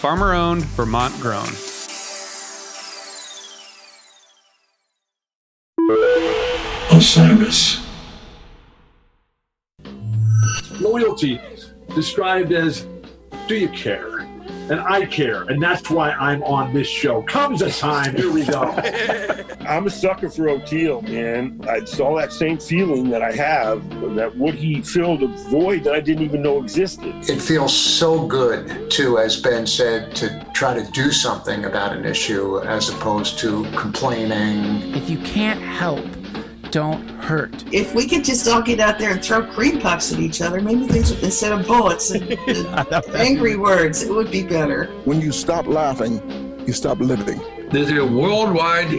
farmer owned, Vermont grown. Osiris. Loyalty described as do you care? And I care, and that's why I'm on this show. Comes a time, here we go. I'm a sucker for Oteil, man. I saw that same feeling that I have that what he filled a void that I didn't even know existed. It feels so good too, as Ben said, to try to do something about an issue as opposed to complaining. If you can't help, don't hurt. If we could just all get out there and throw cream puffs at each other, maybe things would, instead of bullets and, and angry words, it would be better. When you stop laughing, you stop living. There's a worldwide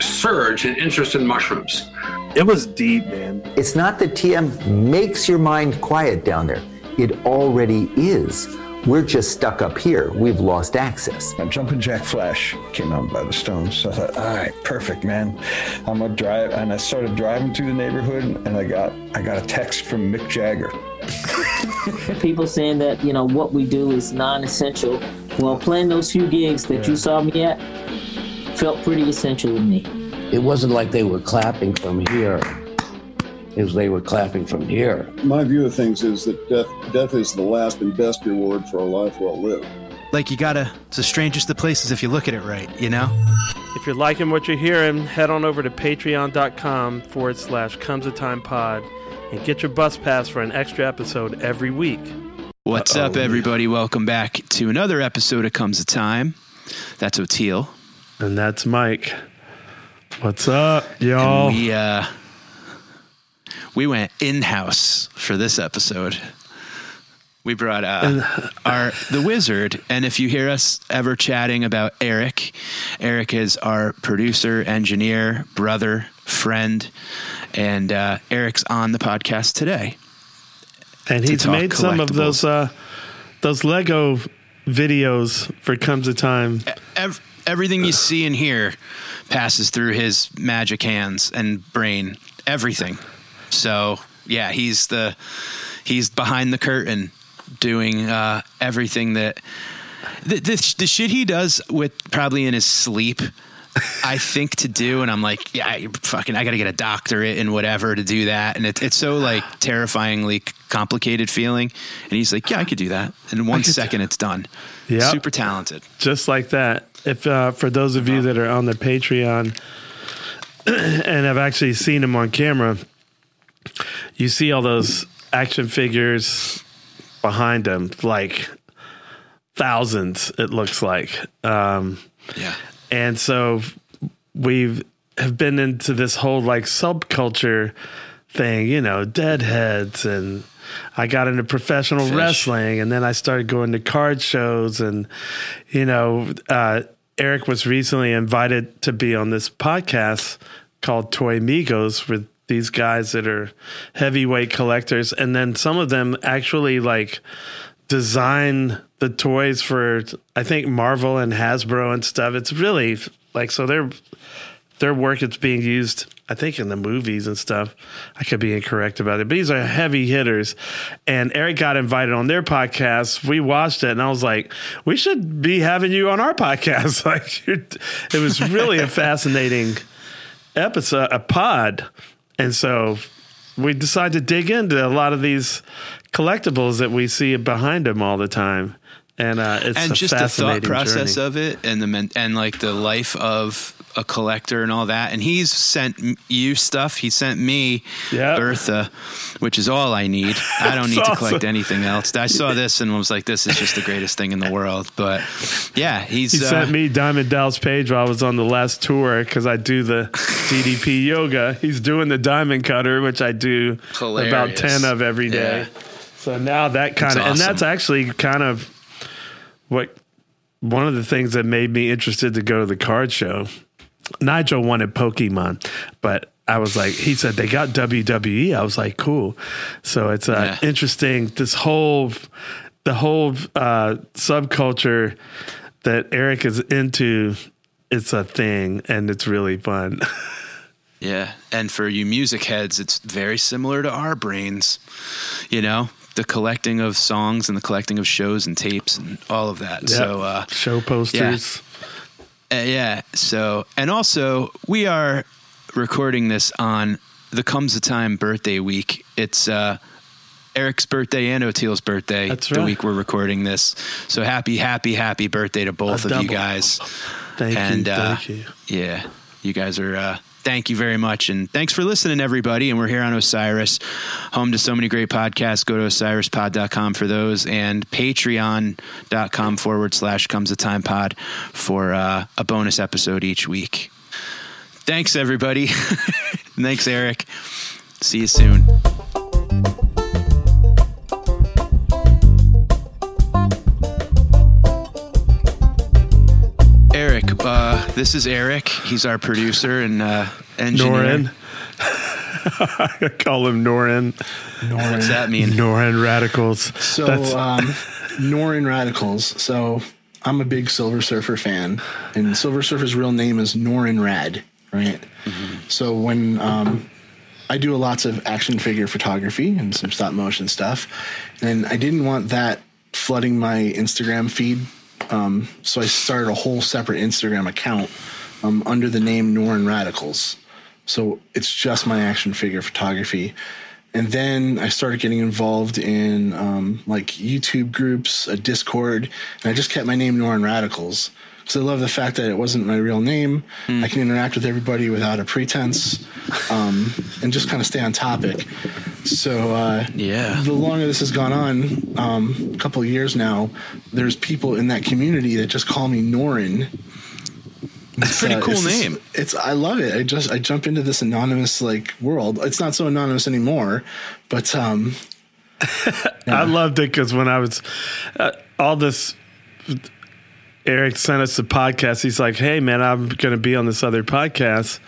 surge in interest in mushrooms. It was deep, man. It's not that TM makes your mind quiet down there. It already is. We're just stuck up here. We've lost access. And Jumpin' Jack Flash came out by the Stones. So I thought, all right, perfect, man. I'm gonna drive, and I started driving through the neighborhood, and I got I got a text from Mick Jagger. People saying that you know what we do is non-essential. Well, playing those few gigs that yeah. you saw me at felt pretty essential to me. It wasn't like they were clapping from here is they were clapping from here. My view of things is that death, death is the last and best reward for a life well lived. Like you gotta, it's the strangest of places if you look at it right, you know? If you're liking what you're hearing, head on over to patreon.com forward slash comes a time pod and get your bus pass for an extra episode every week. What's Uh-oh. up, everybody? Welcome back to another episode of Comes a Time. That's Oteil. And that's Mike. What's up, y'all? And we, uh, we went in house for this episode. We brought uh, our the wizard, and if you hear us ever chatting about Eric, Eric is our producer, engineer, brother, friend, and uh, Eric's on the podcast today. And he's made some of those uh, those Lego videos for comes a time. Every, everything you see and hear passes through his magic hands and brain. Everything. So yeah, he's the he's behind the curtain doing uh, everything that the, the, the shit he does with probably in his sleep. I think to do, and I'm like, yeah, I fucking, I got to get a doctorate and whatever to do that, and it, it's so like terrifyingly complicated feeling. And he's like, yeah, I could do that. And in one second, it's done. Yeah, super talented, just like that. If uh, for those of you that are on the Patreon and have actually seen him on camera, you see all those action figures behind him, like thousands. It looks like, um, yeah. And so we've have been into this whole like subculture thing, you know, deadheads and I got into professional Phish. wrestling and then I started going to card shows and you know, uh, Eric was recently invited to be on this podcast called Toy Migos with these guys that are heavyweight collectors and then some of them actually like design the toys for I think Marvel and Hasbro and stuff. It's really like so their their work is being used I think in the movies and stuff. I could be incorrect about it, but these are heavy hitters. And Eric got invited on their podcast. We watched it, and I was like, "We should be having you on our podcast." like, it was really a fascinating episode, a pod. And so we decided to dig into a lot of these collectibles that we see behind him all the time. And uh, it's and a just the thought process journey. of it and the men- and like the life of a collector and all that. And he's sent you stuff. He sent me Bertha which is all I need. I don't need to collect anything else. I saw this and was like this is just the greatest thing in the world. But yeah he's He uh, sent me Diamond Dallas Page while I was on the last tour because I do the DDP yoga. He's doing the diamond cutter, which I do about 10 of every day. Yeah. So now that kind of, That's and that's actually kind of what one of the things that made me interested to go to the card show. Nigel wanted Pokemon, but I was like, he said they got WWE. I was like, cool. So it's uh, interesting. This whole, the whole uh, subculture that Eric is into, it's a thing, and it's really fun. Yeah. And for you music heads, it's very similar to our brains. You know, the collecting of songs and the collecting of shows and tapes and all of that. So, uh, show posters. Uh, yeah. So, and also, we are recording this on the Comes a Time birthday week. It's uh, Eric's birthday and Oteil's birthday. That's right. The week we're recording this. So happy, happy, happy birthday to both A of you guys. Thank and, you. uh, Thank you. Yeah, you guys are. Thank you very much, and thanks for listening, everybody. And we're here on Osiris, home to so many great podcasts. Go to osirispod.com for those, and patreon.com forward slash comes a time pod for uh, a bonus episode each week. Thanks, everybody. thanks, Eric. See you soon. Uh, this is Eric. He's our producer and uh, engineer. Norrin. I call him Norrin. Norrin. What's that mean? Norrin radicals. So, That's- um, Norrin Radicals. So, I'm a big Silver Surfer fan, and Silver Surfer's real name is Norrin Radd, right? So, when um, I do lots of action figure photography and some stop motion stuff, and I didn't want that flooding my Instagram feed. Um, so, I started a whole separate Instagram account um, under the name Norrin Radicals. So it's just my action figure photography. And then I started getting involved in um, like YouTube groups, a Discord, and I just kept my name Norrin Radicals. Because I love the fact that it wasn't my real name. I can interact with everybody without a pretense, um, and just kind of stay on topic. So uh, yeah, the longer this has gone on, um, a couple of years now, there's people in that community that just call me Norrin. That's a pretty cool it's- name. It's I love it. I just I jump into this anonymous like world. It's not so anonymous anymore, but um, I loved it because when I was uh, all this, Eric sent us the podcast. He's like, "Hey, man, I'm going to be on this other podcast.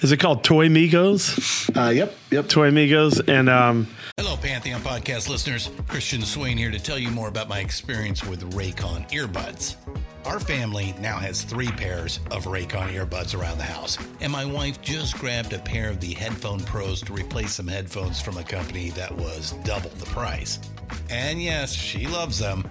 Is it called Toy Migos?" Uh, yep, yep. Toy Migos, and um, Hello, Pantheon podcast listeners. Christian Swain here to tell you more about my experience with Raycon earbuds. Our family now has three pairs of Raycon earbuds around the house, and my wife just grabbed a pair of the Headphone Pros to replace some headphones from a company that was double the price. And yes, she loves them.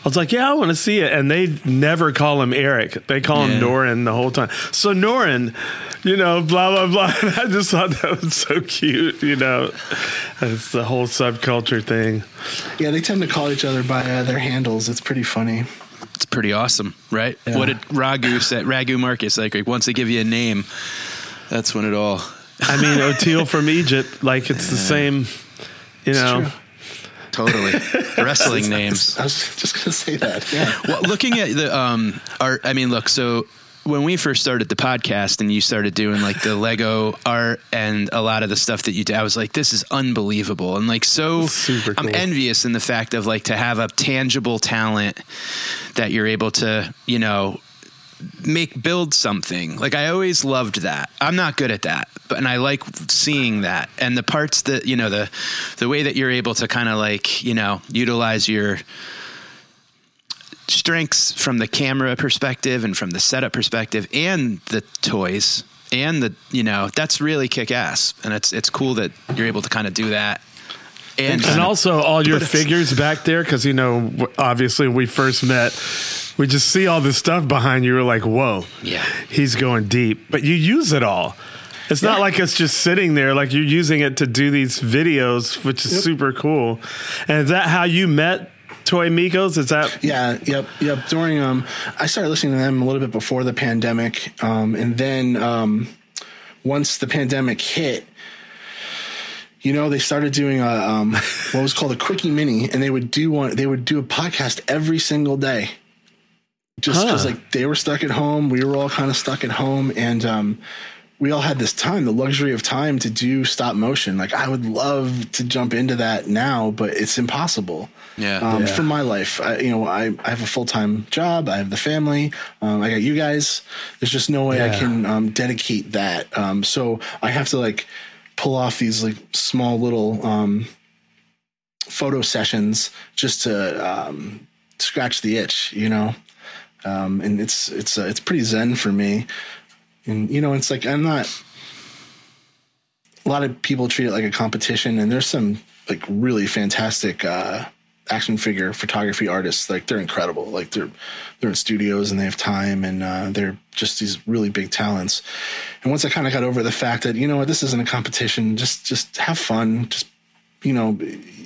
I was like, yeah, I want to see it. And they never call him Eric. They call him Norrin the whole time. So Norrin, you know, blah, blah, blah. And I just thought that was so cute, you know. It's the whole subculture thing. Yeah, they tend to call each other by uh, their handles. It's pretty funny. It's pretty awesome, right? What did Raghu say? Raghu Markus like, like once they give you a name, that's when it all. I mean, Oteil from Egypt, like it's the same, you know. true. Totally. Wrestling names. I was just gonna say that. Yeah. well, looking at the um art, I mean, look, so when we first started the podcast and you started doing like the Lego art and a lot of the stuff that you did, I was like, this is unbelievable. And like, so Super I'm envious in the fact of like to have a tangible talent that you're able to, you know, make build something. Like I always loved that. I'm not good at that, but and I like seeing that. And the parts that, you know, the the way that you're able to kind of like, you know, utilize your strengths from the camera perspective and from the setup perspective and the toys and the you know that's really kick ass and it's it's cool that you're able to kind of do that and, And, also all your figures back there, because, you know, w- obviously we first met, we just see all this stuff behind you. We're like, whoa, Yeah. he's going deep. But you use it all. It's not like it's just sitting there. Like you're using it to do these videos, which is super cool. And is that how you met Toy Migos? Is that Yeah, yep, yep. During um, I started listening to them a little bit before the pandemic, um, and then um, once the pandemic hit, you know, they started doing a um, what was called a quickie mini, and they would do one. They would do a podcast every single day, just because Huh. like they were stuck at home, we were all kind of stuck at home, and um, we all had this time, the luxury of time to do stop motion. Like I would love to jump into that now, but it's impossible yeah um, Yeah. for my life. I, you know, I, I have a full time job. I have the family. Um, I got you guys. There's just no way I can um, dedicate that. Um, so I have to like pull off these like small little um, photo sessions just to um, scratch the itch. You know, um, and it's it's uh, it's pretty zen for me. And you know, it's like I'm not a lot of people treat it like a competition and there's some like really fantastic uh action figure photography artists like they're incredible like they're they're in studios and they have time and uh, they're just these really big talents and once i kind of got over the fact that you know what this isn't a competition just just have fun just you know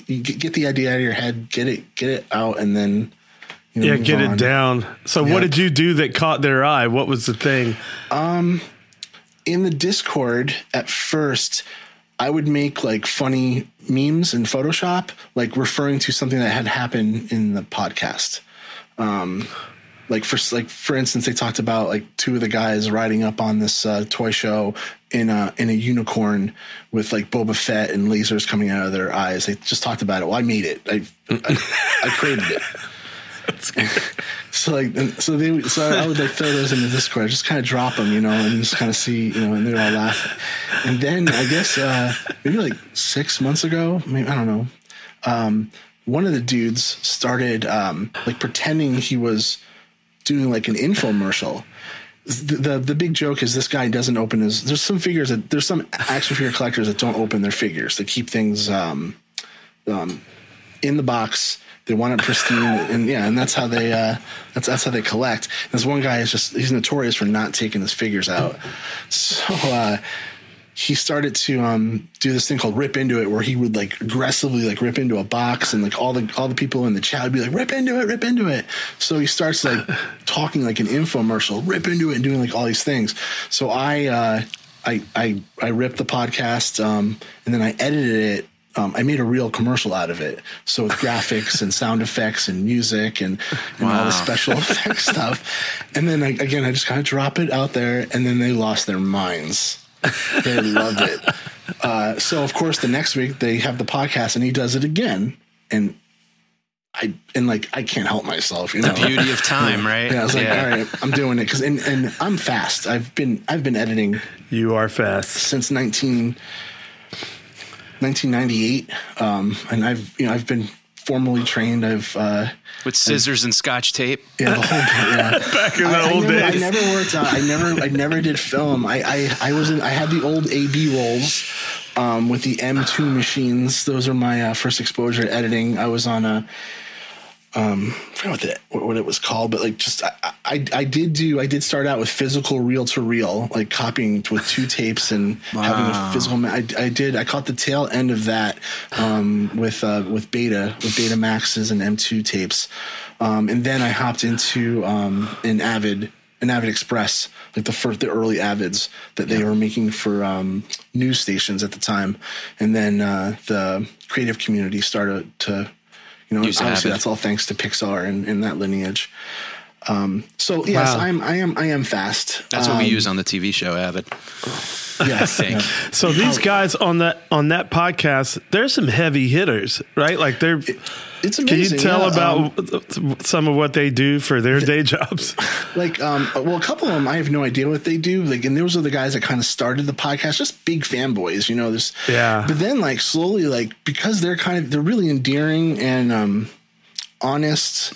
get the idea out of your head get it get it out and then you know, yeah, get on. it down. So what did you do that caught their eye? What was the thing? Um, in the Discord at first, I would make like funny memes in Photoshop, like referring to something that had happened in the podcast. Um, like for like for instance, they talked about like two of the guys riding up on this uh, toy show in a in a unicorn with like Boba Fett and lasers coming out of their eyes. They just talked about it. Well, I made it. I I, I created it. so like, so they, so I would like throw those in the Discord, just kind of drop them, you know, and just kind of see, you know, and they're all laughing. And then I guess uh, maybe like six months ago, maybe I don't know, um, one of the dudes started um, like pretending he was doing like an infomercial. The, the the big joke is this guy doesn't open his. There's some figures that there's some action figure collectors that don't open their figures. They keep things um, um, in the box. They want it pristine, and yeah, and that's how they uh, that's that's how they collect. This one guy is just he's notorious for not taking his figures out. So uh, he started to um, do this thing called rip into it, where he would like aggressively like rip into a box, and like all the all the people in the chat would be like rip into it, rip into it. So he starts like talking like an infomercial, rip into it, and doing like all these things. So I uh, I I I ripped the podcast, um, and then I edited it um, I made a real commercial out of it. So with graphics and sound effects and music and, and all the special effects stuff. And then I, again, I just kind of drop it out there and then they lost their minds. They loved it. Uh, so of course the next week they have the podcast and he does it again. And I, and like, I can't help myself, you The know, beauty of time, right? Yeah. I was like, Yeah. all right, I'm doing it. Cause, and, and I'm fast. I've been, I've been editing. You are fast since 19, 1998. Um, and I've, you know, I've been formally trained. I've, uh, with scissors and scotch tape. yeah, the whole yeah. Back in the I, I old never, days. I never worked. Uh, I never. I never did film. I. I, I was. In, I had the old AB rolls um, with the M2 machines. Those are my uh, first exposure to editing. I was on a um, I forgot what, the, what it was called, but like just I, I I did do I did start out with physical reel to reel, like copying with two tapes and having a physical. ma- I, I did I caught the tail end of that um, with uh, with Beta with Beta Maxes and M2 tapes, um, and then I hopped into um, an Avid an Avid Express, like the first the early Avids that they were making for um, news stations at the time, and then uh, the creative community started to you know, obviously that's all thanks to Pixar and, and that lineage. Um, so yes, Wow. I'm I am I am fast. That's what we Um, use on the TV show, Avid. Yes. I think. So these guys on that on that podcast, there's some heavy hitters, right? Like they're. It's amazing. Can you tell yeah, about some of what they do for their day jobs? like um well a couple of them I have no idea what they do like and those are the guys that kind of started the podcast just big fanboys you know this Yeah. but then like slowly like because they're kind of they're really endearing and um honest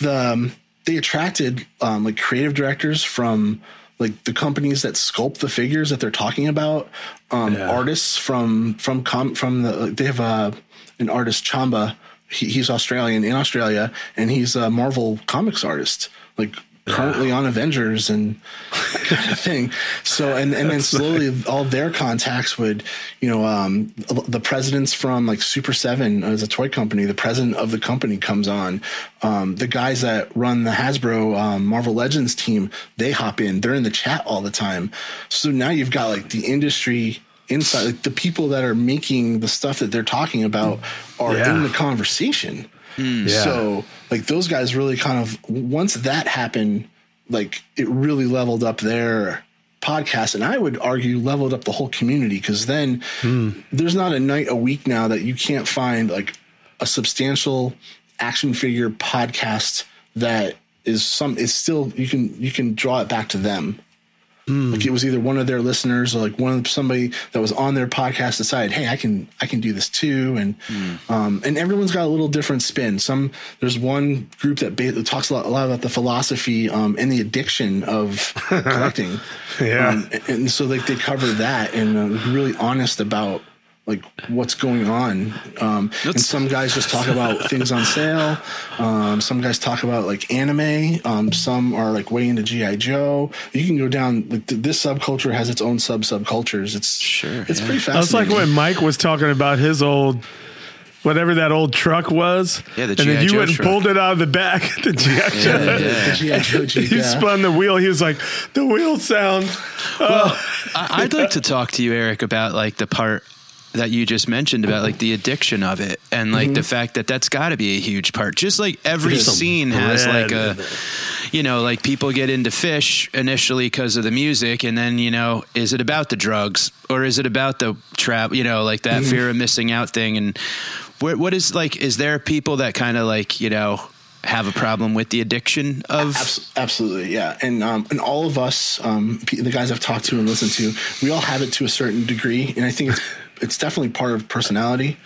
the um, they attracted um like creative directors from like the companies that sculpt the figures that they're talking about. Um artists from from com from the they have uh an artist chamba. He, he's australian in australia and he's a marvel comics artist. Like currently on avengers and kind of thing. So and and then slowly all their contacts would you know um the presidents from like super seven as a toy company the president of the company comes on. Um the guys that run the hasbro um, marvel legends team they hop in. They're in the chat all the time. So now you've got like the industry inside like the people that are making the stuff that they're talking about are Yeah. in the conversation Mm. Yeah. so like those guys really kind of once that happened, like it really leveled up their podcast and I would argue leveled up the whole community because then hmm. there's not a night a week now that you can't find like a substantial action figure podcast that is some it's still you can you can draw it back to them. Like it was either one of their listeners or like one of somebody that was on their podcast decided, hey, I can I can do this too, and um, and everyone's got a little different spin. Some there's one group that, ba- that talks a lot, a lot about the philosophy um, and the addiction of collecting. Yeah. um, and, and so like they cover that and uh, really honest about like what's going on. Um, and some guys just talk about things on sale. Um, some guys talk about like anime. Um, some are like way into GI Joe. You can go down. Like th- this subculture has its own sub subcultures. It's sure. It's pretty fascinating. That's like when Mike was talking about his old, whatever that old truck was. Yeah, the and then G.I. you Joe went and pulled it out of the back. The GI Joe. yeah. The G.I. Joe Jeep, He spun the wheel. He was like, the wheel sound. Well. I'd like to talk to you, Eric, about like the part that you just mentioned about like the addiction of it and like the fact that that's got to be a huge part. Just like every scene has like a, you know, like people get into Phish initially because of the music, and then you know, is it about the drugs or is it about the trap? You know, like that Mhm. fear of missing out thing. And what what is like? Is there people that kind of like you know have a problem with the addiction of? Absolutely, yeah. And um, and all of us, um, the guys I've talked to and listened to, we all have it to a certain degree, and I think it's it's definitely part of personality.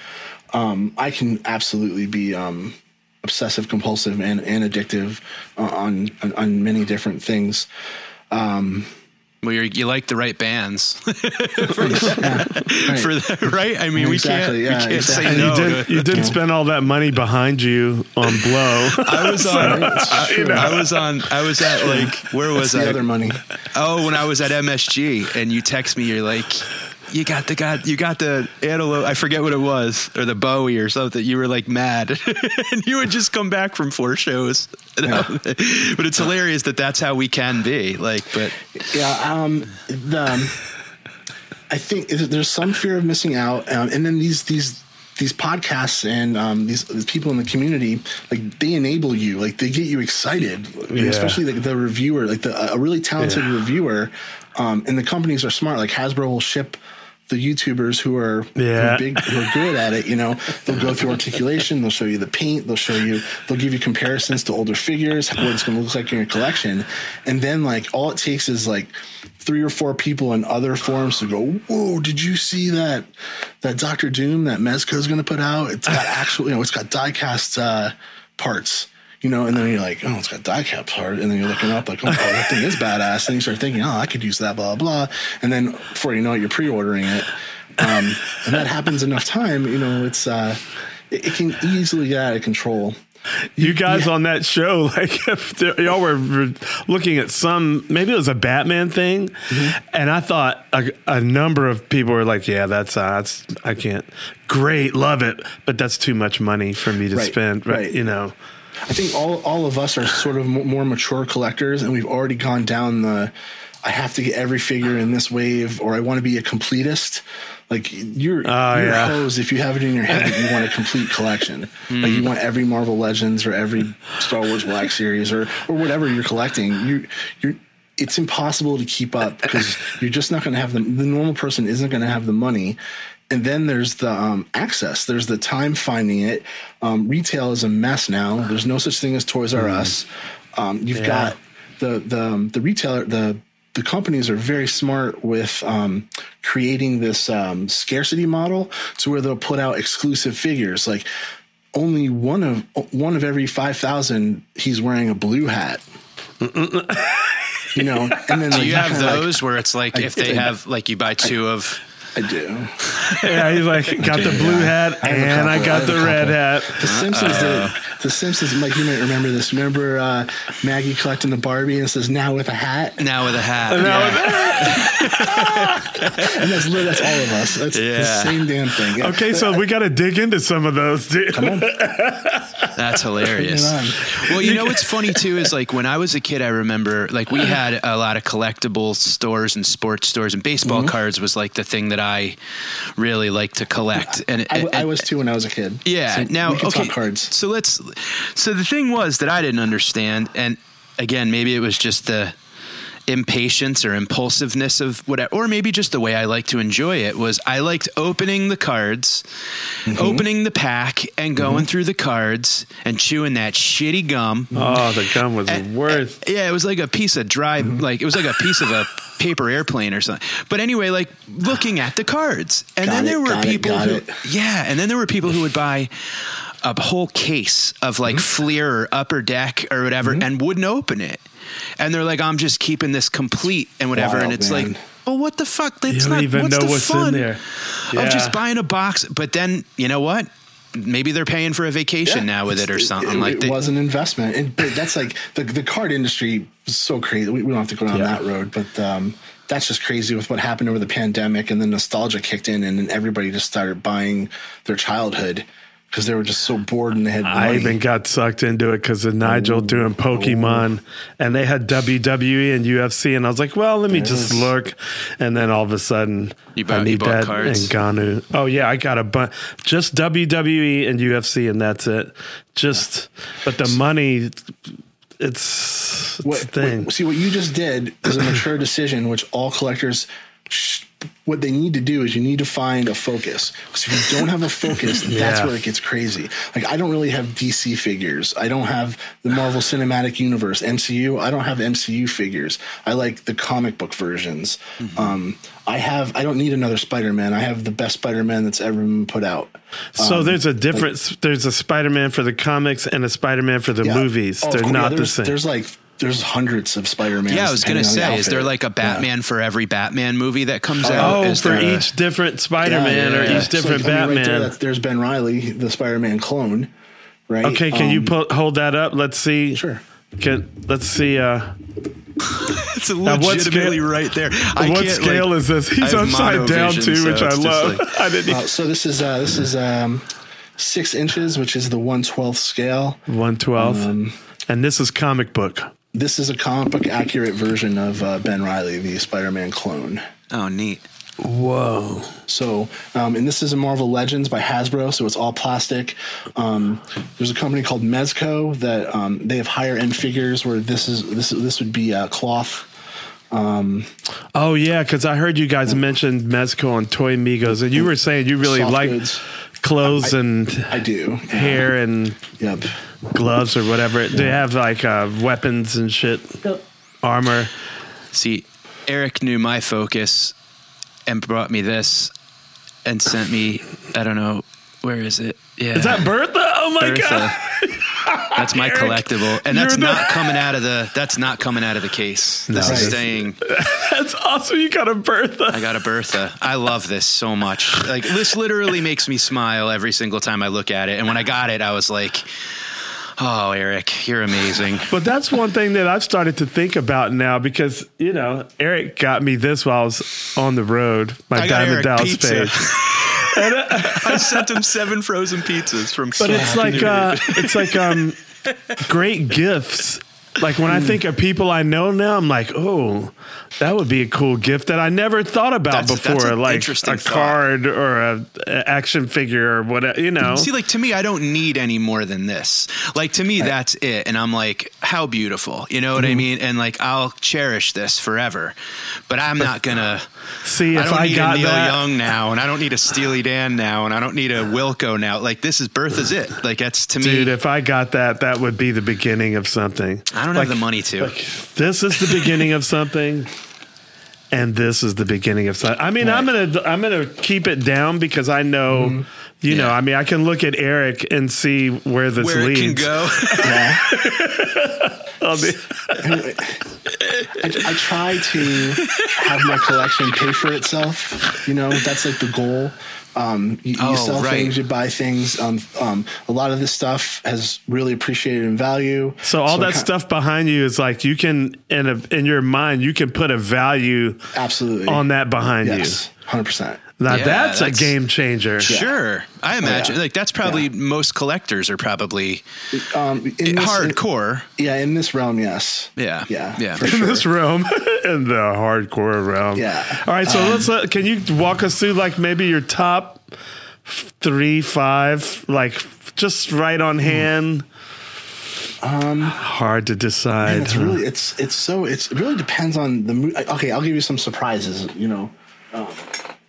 Um, I can absolutely be um, obsessive compulsive and, and addictive uh, on, on on many different things. Um, Well, you're, you like the right bands for, right. for that, right? I mean, Exactly, we can't, we can't exactly. say And no. you didn't, to- you didn't spend all that money behind you on blow. I was on. I, You know? I was on. I was at like where was That's the I? other money. Oh, when I was at MSG, and you text me, you're like, you got the got you got the antelope. I forget what it was, or the Bowie or something. You were like mad, and you would just come back from four shows. but it's hilarious that that's how we can be. Like, but yeah um the um, i think there's some fear of missing out um, and then these these these podcasts and um, these, these people in the community like they enable you like they get you excited Yeah. especially like the reviewer like the a really talented Yeah. reviewer um, and the companies are smart like hasbro will ship the YouTubers who are, Yeah. are big, who are good at it, you know, they'll go through articulation, they'll show you the paint, they'll show you, they'll give you comparisons to older figures, what it's going to look like in your collection, and then like all it takes is like three or four people in other forums to go, "Whoa, did you see that that Doctor Doom that Mezco is going to put out? It's got actual, you know, it's got diecast uh, parts." You know, and then you're like, oh, it's got diecast part, and then you're looking up like, oh, that thing is badass. And you start thinking, oh, I could use that, blah blah. And then before you know it, you're pre-ordering it, um, and that happens enough time. You know, it's uh, it, it can easily get out of control. You guys on that show, like if y'all were were looking at some, maybe it was a Batman thing, Mm-hmm. and I thought a, a number of people were like, "Yeah, that's uh, that's I can't." Great, love it, but that's too much money for me to Right, spend. right. You know, I think all all of us are sort of more mature collectors, and we've already gone down the. I have to get every figure in this wave, or I want to be a completist. Like you're, Oh, you're yeah. hosed if you have it in your head that you want a complete collection. Hmm. Like you want every Marvel Legends or every Star Wars Black Series or or whatever you're collecting. You you're it's impossible to keep up because you're just not going to have the the normal person isn't going to have the money. And then there's the um, access. There's the time finding it. Um, retail is a mess now. There's no such thing as Toys R Us. Um, you've Yeah. got the the um, the retailer the the companies are very smart with um, creating this um, scarcity model to where they'll put out exclusive figures like only one of one of every 5000 he's wearing a blue hat you know and then Do you have kinda like- those where it's like I- if they I- have like you buy two of? I do. yeah, he's like got the blue hat I and I got the red hat. The Simpsons did. The Simpsons, Mike, you might remember this. Remember uh, Maggie collecting the Barbie and says "now with a hat." Now with a hat. and that's lit- that's all of us. That's the same damn thing. Yeah. Okay, so we got to dig into some of those, dude. That's hilarious. Well, you know what's funny too is like when I was a kid, I remember like we had a lot of collectible stores and sports stores, and baseball Mhm. cards was like the thing that I really liked to collect. And, I, I and- was too when I was a kid. yeah. So now, we can okay. talk cards. So let's. So the thing was that I didn't understand, and again, maybe it was just the impatience or impulsiveness of whatever, or maybe just the way I like to enjoy it was I liked opening the cards, Mm-hmm. opening the pack, and going through the cards and chewing that shitty gum. Oh, the gum was the worst. Yeah, it was like a piece of dry, Mm-hmm. like it was like a piece of a paper airplane or something. But anyway, like looking at the cards, and Got then it, there were got it, people who, it. yeah, and then there were people who would buy a whole case of like Mm-hmm. Fleer or Upper Deck or whatever, and wouldn't open it, and they're like, "I'm just keeping this complete and whatever," and it's man. like. Oh, what the fuck? That's You don't not even what's know the what's in fun there. Yeah. of just buying a box. But then you know what? Maybe they're paying for a vacation now with it or something It, like it that. was an investment, and but that's like the the card industry is so crazy. We, we don't have to go down Yeah. that road, but um, that's just crazy with what happened over the pandemic, and then nostalgia kicked in, and then everybody just started buying their childhood because they were just so bored and they had. Money. I even got sucked into it because of Nigel doing oh. Pokemon, and they had WWE and UFC, and I was like, "Well, let me just look," and then all of a sudden, You bought- I you need bought that cards? and Ngannou. Oh yeah, I got a bunch, just WWE and UFC, and that's it. Just, but the money, it's, it's what, the thing. what- see what you just did is a mature decision, which all collectors. Sh- what they need to do is you need to find a focus. Because if you don't have a focus, that's where it gets crazy. Like I don't really have DC figures. I don't have the Marvel Cinematic Universe (MCU). I don't have MCU figures. I like the comic book versions. Um, I have. I don't need another Spider-Man. I have the best Spider-Man that's ever been put out. So Um, there's a difference. there's a Spider-Man for the comics and a Spider-Man for the yeah. movies. Oh, They're course, yeah, not the same. There's like there's hundreds of Spider-Man. Yeah, I was gonna say, is there like a Batman for every Batman movie that comes out? Oh, Is for there a- each different Spider-Man or each different So, I mean, right there, Batman. there's Ben Riley, the Spider-Man clone, right? okay, can you Um, hold that up? Let's see. Sure. Can let's see. Uh, it's what legitimately scale- right there. I what can't, scale like- is this? He's upside down too, so which I love. like- I didn't. Uh, so this is uh, this is um, six inches, which is the one twelfth scale. One twelfth, Um, and this is comic book. This is a comic book accurate version of uh, Ben Riley, the Spider-Man clone. oh, neat. Whoa! So, um, and this is a Marvel Legends by Hasbro, so it's all plastic. Um, there's a company called Mezco that um, they have higher end figures where this is this this would be uh, cloth. Um, Oh yeah, because I heard you guys mentioned Mezco and Toy Migos, and you were saying you really Soft like goods. clothes and I do hair and Yep. Gloves or whatever. They have like uh, weapons and shit, armor. See, Eric knew my focus and brought me this and sent me. I don't know where is it. Yeah, Is that Bertha? Oh my Bertha. god! That's my Eric, collectible, and that's you're the- not coming out of the. That's not coming out of the case. This No. is staying. That's awesome. You got a Bertha. I got a Bertha. I love this so much. Like this literally makes me smile every single time I look at it. And when I got it, I was like, Oh, Eric, you're amazing. But that's one thing that I've started to think about now because, you know, Eric got me this while I was on the road, my Diamond Dallas page. I sent him seven frozen pizzas from. But it's like uh, it's like um, great gifts. Like when I think of people I know now, I'm like, oh, that would be a cool gift that I never thought about That's- that's before, an like a thought. card or a, a action figure or whatever. You know, See, like to me, I don't need any more than this. Like to me, that's it. And I'm like, how beautiful, you know what Mm-hmm. I mean? And like, I'll cherish this forever. But I'm not gonna see I if don't I need got a Neil that. Young now, and I don't need a Steely Dan now, and I don't need a Wilco now. Like this is birth is it? Like that's to me. Dude, if I got that, that would be the beginning of something. I don't Like, have the money to. This is the beginning of something, and this is the beginning of something. I mean, I'm gonna I'm gonna keep it down because I know, Mm-hmm. you know, I mean, I can look at Eric and see where this Where it can go. I'll be- I, I try to have my collection pay for itself. You know, that's like the goal. Um, you, you Oh, sell right. things, you buy things. Um, um, a lot of this stuff has really appreciated in value. so all I that ki- stuff behind you is like you can in a in your mind you can put a value absolutely on that behind Yes, hundred percent. Now Yeah, that's, that's- a game changer. Sure, I imagine like that's probably most collectors are probably Um, in this- hardcore. yeah, in this realm, yes. Yeah, Yeah, yeah. for in sure. this realm, in the hardcore realm. Yeah. All right. So Um, let's. Let, can you walk us through like maybe your top three, five, like just right on hand? Um, Hard to decide. Man, it's huh? really it's it's so it's it really depends on the mood. Okay, I'll give you some surprises. You know,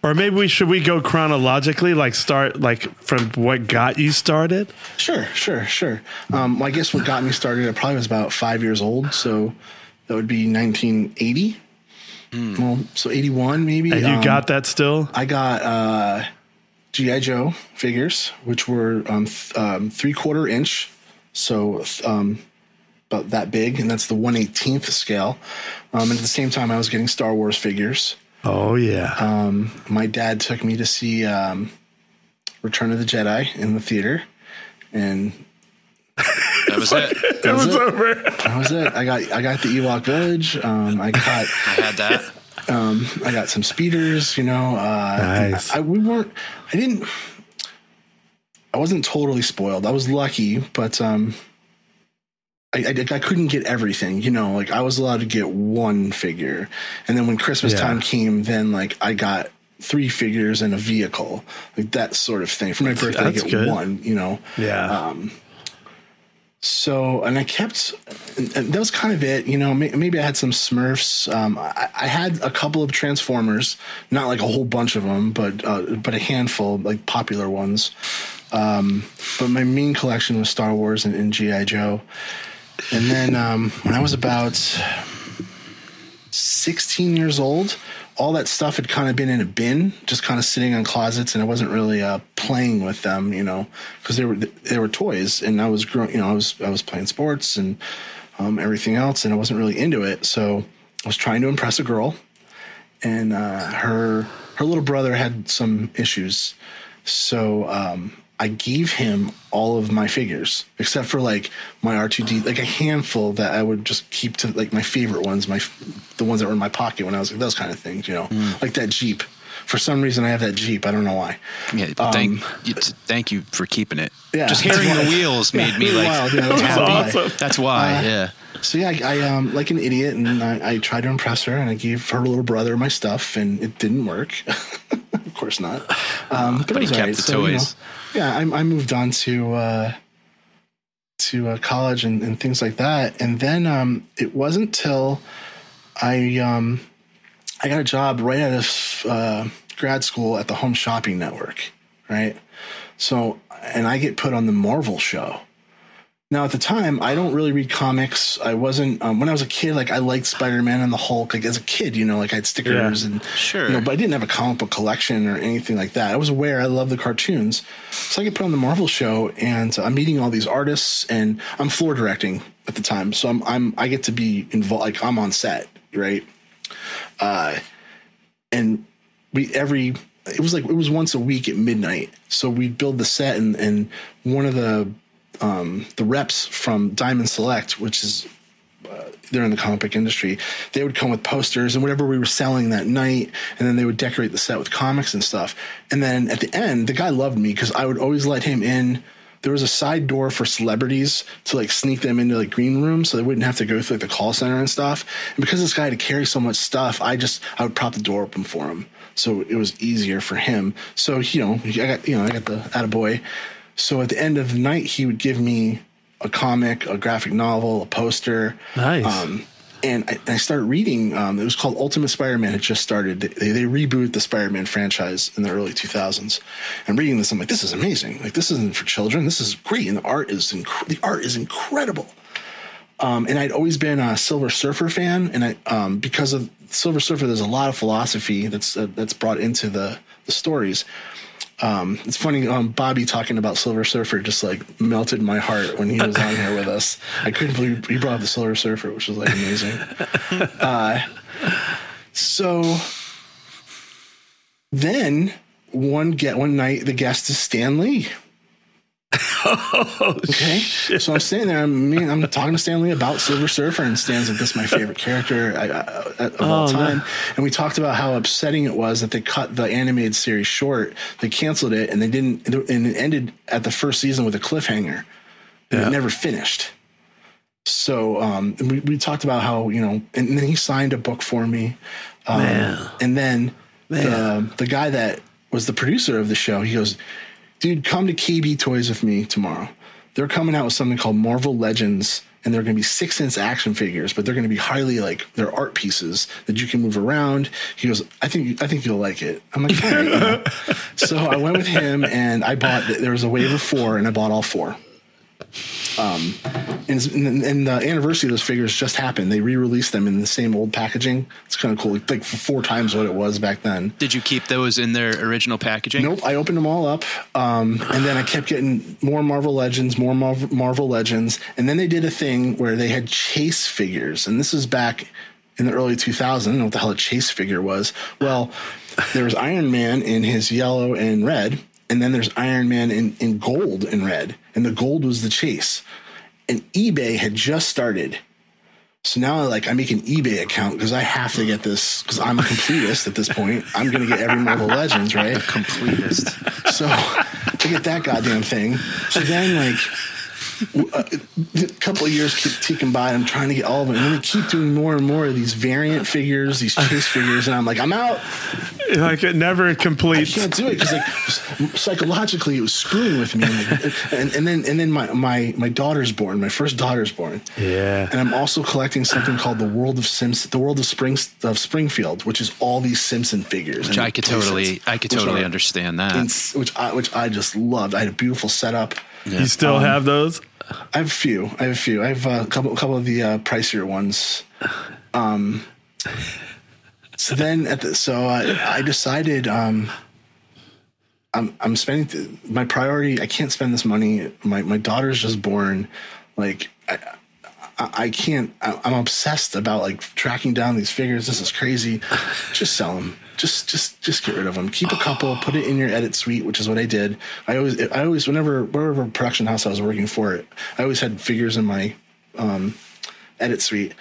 or maybe we should we go chronologically, like start like from what got you started. Sure, sure, sure. Um, well, I guess what got me started, I probably was about five years old, so that would be 1980. Well, so 81 maybe. And you Um, got that still? I got uh, GI Joe figures, which were um, th- um, three quarter inch, so um, about that big, and that's the 118th scale. Um, and at the same time, I was getting Star Wars figures. Oh yeah. Um, my dad took me to see um, Return of the Jedi in the theater, and That was it. that was, it. over. That was it. I got I got the Ewok Village. Um, I got I had that. um, I got some speeders. You know, uh, Nice. I, we weren't. I didn't. I wasn't totally spoiled. I was lucky, but um, I, I, I couldn't get everything. You know, like I was allowed to get one figure, and then when Christmas Yeah. time came, then like I got three figures and a vehicle, like that sort of thing. For my birthday, I That's get good. one. You know, Yeah. um, so, and I kept, and, and that was kind of it. You know, may, maybe I had some Smurfs. Um, I, I had a couple of Transformers, not like a whole bunch of them, but uh, but a handful, like popular ones. Um, but my main collection was Star Wars and, and GI Joe. And then um, when I was about 16 years old, all that stuff had kind of been in a bin, just kind of sitting on closets, and I wasn't really uh, playing with them, you know, because they were they were toys, and I was growing, you know, I was I was playing sports and um, everything else, and I wasn't really into it. So I was trying to impress a girl, and uh, her her little brother had some issues, so um, I gave him all of my figures except for like my R2D, like a handful that I would just keep to like my favorite ones, my the ones that were in my pocket when I was like those kind of things, you know, like that Jeep. For some reason, I have that Jeep. I don't know why. Yeah, thank you, thank you for keeping it. Yeah. Just hearing the wheels made Yeah, me like wild. Yeah, that's happy. That's why. Uh, yeah. So yeah, I, I um like an idiot, and I, I tried to impress her, and I gave her little brother my stuff, and it didn't work. of course not. Um, but, But he kept alright. the So, you toys. know, yeah, I, I moved on to uh, to uh, college and, and things like that, and then um, it wasn't till I um, I got a job right out of uh, grad school at the Home Shopping Network, right? So, and I get put on the Marvel show. Now, at the time, I don't really read comics. I wasn't um, when I was a kid. Like I liked Spider Man and the Hulk. Like as a kid, you know, like I had stickers Yeah. and Sure. you know, but I didn't have a comic book collection or anything like that. I was aware I love the cartoons, so I get put on the Marvel show, and I'm meeting all these artists, and I'm floor directing at the time, so I'm I'm I get to be involved. Like I'm on set, right? Uh, and we every it was like it was once a week at midnight. So we'd build the set, and and one of the um, the reps from Diamond Select, which is uh, they're in the comic book industry. They would come with posters and whatever we were selling that night, and then they would decorate the set with comics and stuff. And then at the end, the guy loved me because I would always let him in. There was a side door for celebrities to like sneak them into like green rooms so they wouldn't have to go through like the call center and stuff. And because this guy had to carry so much stuff, I just I would prop the door open for him. So it was easier for him. So you know, I got you know, I got the attaboy. So at the end of the night he would give me a comic, a graphic novel, a poster. Nice. Um, and I, I started reading. Um, it was called Ultimate Spider-Man. It just started. They, they rebooted the Spider-Man franchise in the early 2000s. I'm reading this. I'm like, this is amazing. Like, this isn't for children. This is great, and the art is inc- the art is incredible. Um, and I'd always been a Silver Surfer fan, and I um, because of Silver Surfer, there's a lot of philosophy that's uh, that's brought into the the stories. Um, it's funny, um, Bobby talking about Silver Surfer just like melted my heart when he was on here with us. I couldn't believe he brought up the Silver Surfer, which was like amazing. Uh, so then one get one night the guest is Stan Lee. okay, so I'm sitting there. I'm I'm talking to Stan Lee about Silver Surfer, and Stan's like, "This is my favorite character I, I, of all Oh, no. time." And we talked about how upsetting it was that they cut the animated series short. They canceled it, and they didn't. And it ended at the first season with a cliffhanger, and it never finished. So um, we we talked about how you know, and then he signed a book for me, um, Man. and then Man. the the guy that was the producer of the show, he goes, "Dude, come to KB Toys with me tomorrow. They're coming out with something called Marvel Legends." And they're going to be six inch action figures, but they're going to be highly like they're art pieces that you can move around. He goes, I think I think you'll like it. I'm like, right. you know. so I went with him, and I bought. There was a wave of four, and I bought all four. Um, and, and, the anniversary of those figures just happened. They re-released them in the same old packaging. It's kind of cool, like four times what it was back then. Did you keep those in their original packaging? Nope, I opened them all up, um, and then I kept getting more Marvel Legends, more Marvel, Marvel Legends, and then they did a thing where they had chase figures, and this is back in the early 2000s. I don't know what the hell a chase figure was. Well, there was Iron Man in his yellow and red, and then there's Iron Man in, in gold and red, and the gold was the chase. And eBay had just started. So now, like, I make an eBay account because I have to get this because I'm a completist at this point. I'm going to get every Marvel Legends, right? completist. So I get that goddamn thing. So then, like, a couple of years keep ticking by. And I'm trying to get all of them, and then they keep doing more and more of these variant figures, these chase figures, and I'm like, I'm out. Like it never completes. I completes. can't do it because like psychologically it was screwing with me. And, and then and then my, my my daughter's born. My first daughter's born. Yeah. And I'm also collecting something called the World of Sims, the World of Springs of Springfield, which is all these Simpson figures. Which I could totally, I could totally are understand that. ins- which I which I just loved. I had a beautiful setup. You still Um, have those? I have a few. I have a few. I have a couple, couple of the uh, pricier ones. Um, so then, at the, so I, I decided um, I'm I'm spending th- my priority. I can't spend this money. My my daughter's just born. Like I, I, can't. I'm obsessed about like tracking down these figures. This is crazy. Just sell them. Just just just get rid of them. Keep a couple. Put it in your edit suite, which is what I did. I always I always whenever wherever production house I was working for I always had figures in my um, edit suite.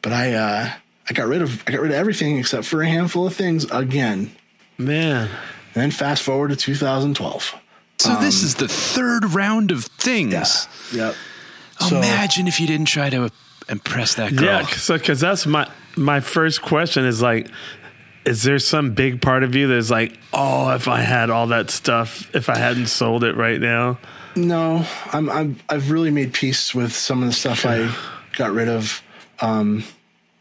But I uh, I got rid of I got rid of everything except for a handful of things again. Man. And then fast forward to 2012. So this Um, is the third round of things. Yep. So- Imagine if you didn't try to impress that girl. Yeah, so because that's my my first question is like, is there some big part of you that's like, oh, if I had all that stuff, if I hadn't sold it right now? No, I'm, I'm I've really made peace with some of the stuff I got rid of. Um,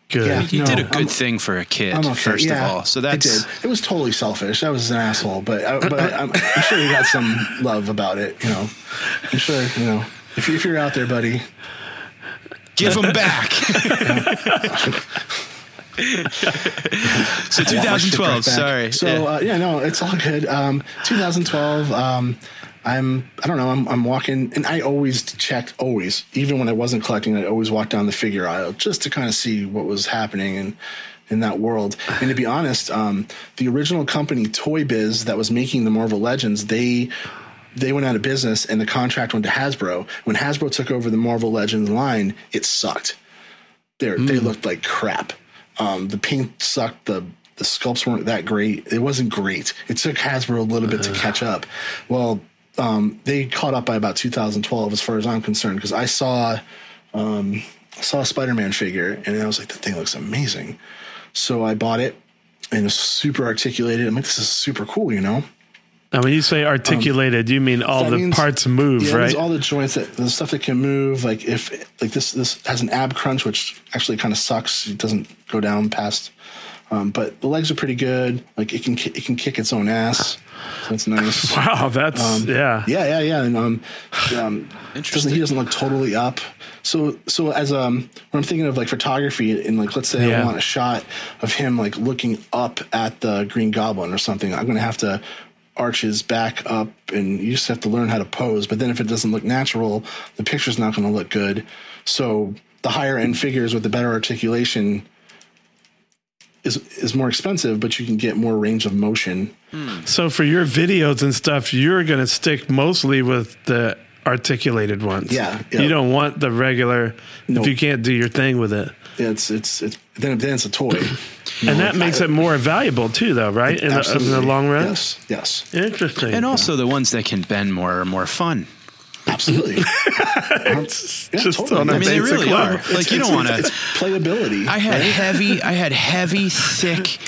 Good. yeah, you no, did a good I'm- thing for a kid, okay. first Yeah, of all. So I that's did. It was totally selfish. I was an asshole, but I, but I, I'm, I'm sure you got some love about it. You know, I'm sure you know if, you, if you're out there, buddy. give them back. so I want my shit 2012. right. Sorry. So Yeah. uh, yeah, no, it's all good. Um, 2012. Um, I'm I don't know. I'm I'm walking, and I always checked. Always, even when I wasn't collecting, I always walked down the figure aisle just to kind of see what was happening and. In that world, and to be honest, um, the original company Toy Biz that was making the Marvel Legends, they they went out of business and the contract went to Hasbro. When Hasbro took over the Marvel Legends line, it sucked. They they looked like crap. Um, the paint sucked. The the sculpts weren't that great. It wasn't great. It took Hasbro a little bit to catch up. Well, um, they caught up by about 2012, as far as I'm concerned, because I saw um, I saw a Spider-Man figure and I was like, that thing looks amazing. So I bought it and it's super articulated. I'm like, this is super cool, you know. Now, when you say articulated, you mean all the means- parts move, yeah, right? all the joints that the stuff that can move. Like if like this this has an ab crunch, which actually kind of sucks. It doesn't go down past. Um, but the legs are pretty good. Like it can ki- it can kick its own ass. So that's nice. Wow, that's yeah. Yeah, yeah, yeah. And um, um doesn't he doesn't look totally up. So so as um when I'm thinking of like photography and like let's say Yeah. I want a shot of him like looking up at the Green Goblin or something, I'm gonna have to arch his back up and you just have to learn how to pose. But then if it doesn't look natural, the picture's not gonna look good. So the higher end figures with the better articulation is is more expensive, but you can get more range of motion. Hmm. So for your videos and stuff, you're going to stick mostly with the articulated ones. Yeah, yeah. You don't want the regular No. if you can't do your thing with it. Yeah, it's it's it's then then it's a toy. And that makes it more valuable too, though, right? In the, in the long run. Yes, yes. Interesting. And also the ones that can bend more are more fun. Absolutely. Uh-huh. it's just totally. on a I mean, they really level. are. Like you don't want to. It's playability. I had right? heavy, I had heavy, thick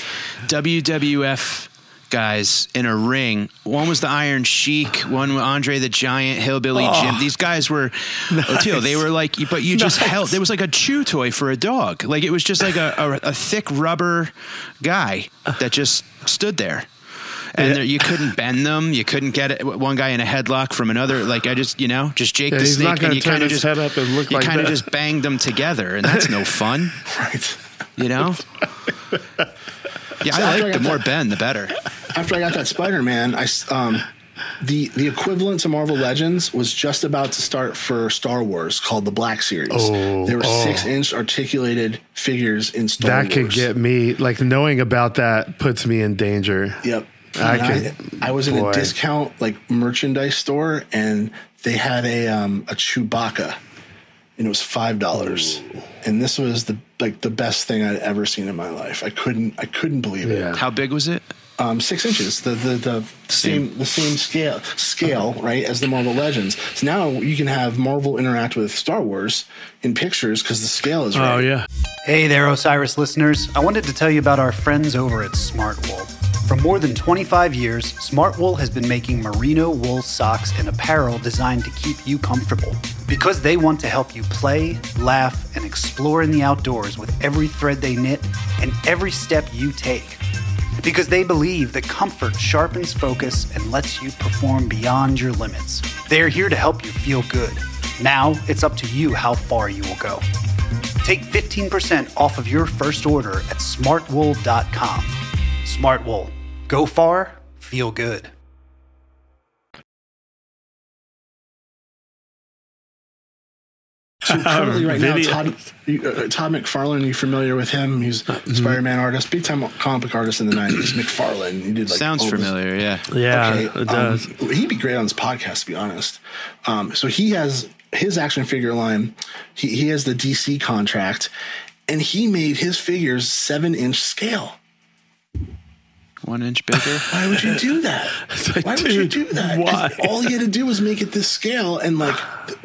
WWF guys in a ring. One was the Iron Sheik, one was Andre the Giant, Hillbilly Oh. Jim. These guys were, oh, Oteil, they were like, but you just Nice. held. There was like a chew toy for a dog. Like it was just like a, a, a thick rubber guy that just stood there. And Yeah. there, you couldn't bend them. You couldn't get it, one guy in a headlock from another. Like I just, you know, just Jake Yeah, the Snake, and you kind of just head up and look you like kind of just banged them together, and that's no fun. right. You know? Yeah, So I like I the more that- bend, the better. After I got that Spider Man, I s- um the the equivalent to Marvel Legends was just about to start for Star Wars called the Black Series. Oh, they were oh. six inch articulated figures in Star that Wars. could get me like knowing about that puts me in danger. Yep. I And I, could- I was in a discount like merchandise store and they had a um a Chewbacca and it was five dollars. And this was the like the best thing I'd ever seen in my life. I couldn't I couldn't believe it. How big was it? Um, six inches, the the, the same the same scale scale right as the Marvel Legends. So now you can have Marvel interact with Star Wars in pictures because the scale is right. Oh yeah. Hey there, Osiris listeners. I wanted to tell you about our friends over at Smartwool. For more than 25 years, Smartwool has been making merino wool socks and apparel designed to keep you comfortable. Because they want to help you play, laugh, and explore in the outdoors with every thread they knit and every step you take. Because they believe that comfort sharpens focus and lets you perform beyond your limits. They are here to help you feel good. Now it's up to you how far you will go. Take 15% off of your first order at smartwool.com. Smartwool. Go far, feel good. So currently, right now, Todd, uh, Todd McFarlane. You familiar with him? He's Mm-hmm. Spider-Man artist, big time comic book artist in the '90s. McFarlane. He did like Sounds all this- familiar, yeah. Yeah, Okay, it um, does. he'd be great on this podcast, to be honest. Um, so he has his action figure line. He he has the DC contract, and he made his figures seven inch scale. One inch bigger. Why would you do that? like, why would you do that? why? All he had to do was make it this scale, and like th-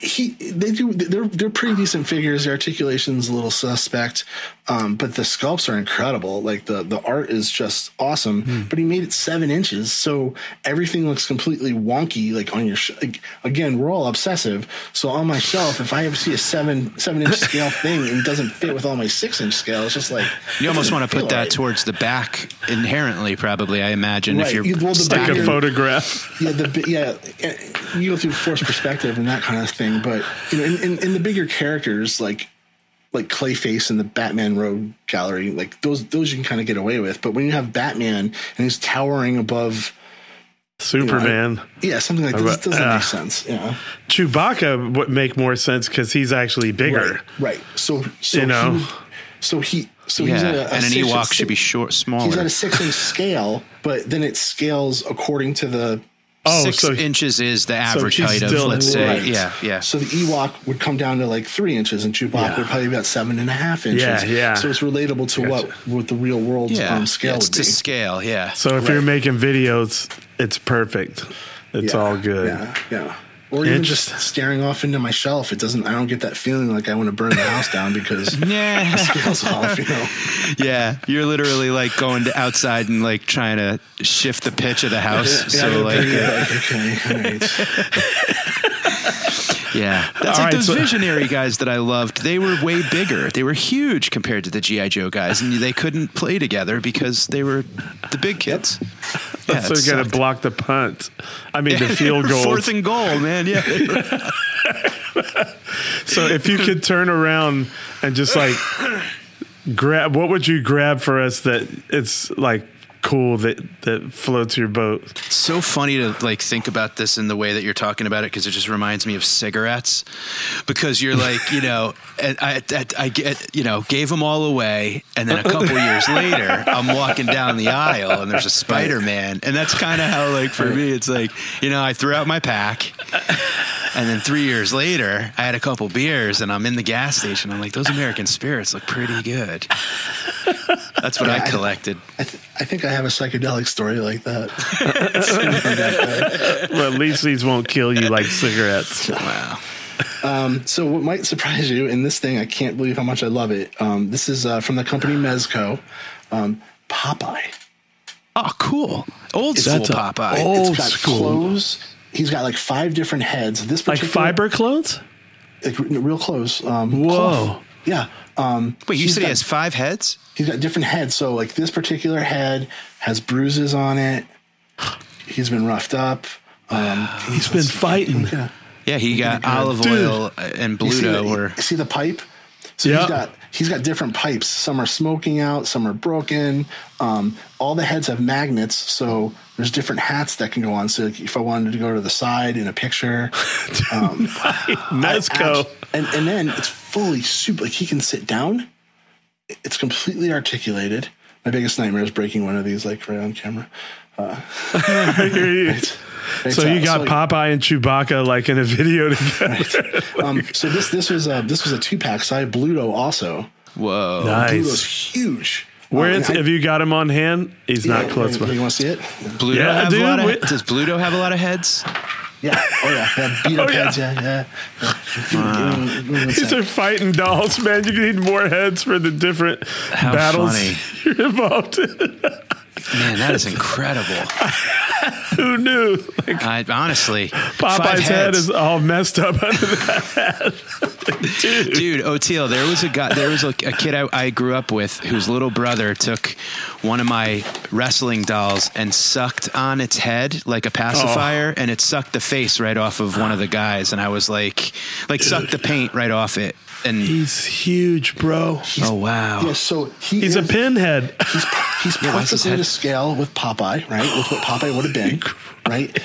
he, they do. They're they're pretty decent figures. The articulation's a little suspect, um, but the sculpts are incredible. Like the the art is just awesome. Hmm. But he made it seven inches, so everything looks completely wonky. Like on your sh- like, again, we're all obsessive. So on my shelf, if I ever see a seven seven inch scale thing and it doesn't fit with all my six inch scale, it's just like You almost want to put that right. towards the back inherently, probably. I imagine Right. if you're You- well, the Take a photograph. yeah, the yeah, you go through forced perspective and that kind of thing. But you know, in, in, in the bigger characters like like Clayface in the Batman Rogues Gallery, like those those you can kind of get away with. But when you have Batman and he's towering above Superman. yeah, something like this Right, doesn't uh, make sense. Yeah, Chewbacca would make more sense because he's actually bigger. right, right. So, so You know. he- so he so yeah, he's at a, a and an six- Ewok should be short, smaller. He's smaller. at a six inch scale, but then it scales according to the Oh, six so- inches is the average he's height of, let's say, yeah, yeah. So the Ewok would come down to like three inches, and Chewbacca Yeah. would probably be about seven and a half inches. Yeah, yeah. So it's relatable to what what the real world Yeah, um, scale yeah, it's would to be. scale, yeah. So if you're making videos, it's perfect. It's Yeah, all good. Yeah, yeah. Or even just staring off into my shelf. It doesn't. I don't get that feeling like I want to burn the house down because Yeah. scale's off. You know. Yeah, you're literally like going to outside and like trying to shift the pitch of the house. Yeah, so like, yeah, uh, okay, all right. yeah, that's All like right, those so- visionary guys that I loved. They were way bigger. They were huge compared to the GI Joe guys, and they couldn't play together because they were the big kids. Yeah, so it you got to block the punt. I mean, the field goal. fourth and goal, man. Yeah, So if you could turn around and just like grab, what would you grab for us that it's like cool that that floats your boat? It's so funny to like think about this in the way that you're talking about it because it just reminds me of cigarettes. Because you're like, you know, I, I, I get, you know, gave them all away, and then a couple years later, I'm walking down the aisle and there's a Spider Man, and that's kind of how, like, for me, it's like, you know, I threw out my pack. And then three years later, I had a couple beers and I'm in the gas station. I'm like, those American spirits look pretty good. That's what Yeah, I I- collected. I, th- I think I have a psychedelic story like that. well, at least these won't kill you like cigarettes. Wow. Um, so what might surprise you in this thing, I can't believe how much I love it. Um, this is uh, from the company Mezco, um, Popeye. Oh, cool. Old It's- school That's a Popeye. It's Old got school. clothes. He's got like five different heads. This Like fiber clothes? like real clothes. Um, Whoa. cloth. Yeah. Um, Wait, you he's said he has five heads? He's got different heads. So like this particular head has bruises on it. He's been roughed up. Um, He's been fighting. Yeah. Yeah, he got Dude. olive oil and You see Bluto the- were you see the pipe? So Yeah. he's got he's got different pipes. Some are smoking out, some are broken. Um, all the heads have magnets, so there's different hats that can go on. So like, if I wanted to go to the side in a picture, um, Mezco. I- and and then it's fully super. Like he can sit down. It's completely articulated. My biggest nightmare is breaking one of these, like right on camera. Uh, I hear you. It's, So you uh, got so- Popeye and Chewbacca like in a video together. um, so this this was a this was a two pack. So I have Bluto also. Whoa. Nice. Bluto's huge. Where Um, is, I- have you got him on hand? He's Yeah, not close You, by. you want to see it? Bluto Yeah, have dude, a lot of, does Bluto have a lot of heads? Yeah. Oh yeah. Yeah. Beat up Oh, yeah. heads. Yeah. Yeah. yeah. One These are fighting dolls, man. You need more heads for the different How battles funny. you're involved in. Man, that is incredible. Who knew? Like, I honestly, Popeye's head is all messed up under that. Dude. Dude, Oteil, there was a guy, there was a, a kid I, I grew up with whose little brother took one of my wrestling dolls and sucked on its head like a pacifier, oh. and it sucked the face right off of one of the guys, and I was like, like sucked the paint right off it, and He's huge, bro. oh wow, Yeah. So he He's is, a pinhead. He's he's why's his perfectly head- to scale with Popeye, right? With what Popeye would have been, right?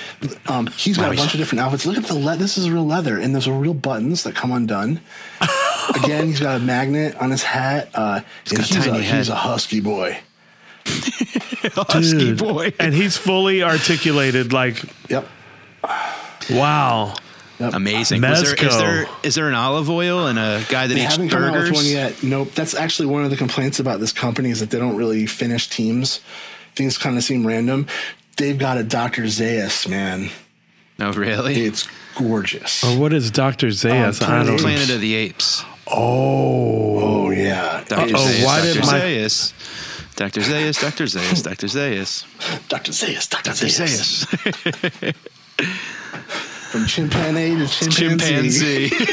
Um, he's got Wow, a bunch of different outfits. Look at the le- this is real leather, and there's a real buttons that come undone. Again, he's got a magnet on his hat. Uh, and got a he's, tiny a, head. he's a husky boy. husky Dude. boy. And he's fully articulated. Like, Yep. wow. Amazing. Was there, is there an olive oil and a guy that They eats haven't come out with burgers? one yet. Nope. That's actually one of the complaints about this company is that they don't really finish teams. Things kind of seem random. They've got a Dr. Zaius, man. Oh, really. It's gorgeous. Or what is Dr. Zaius? Um, I don't Planet of the Apes. Oh. Oh yeah. Dr. Uh-oh, Zaius, why Dr. did my- Zaius. Dr. Zaius, Dr. Zaius, Dr. Zaius. Dr. Zaius, Dr. Dr. Zaius. Zaius. From chimpanzee to chimpanzee. Chimpanzee.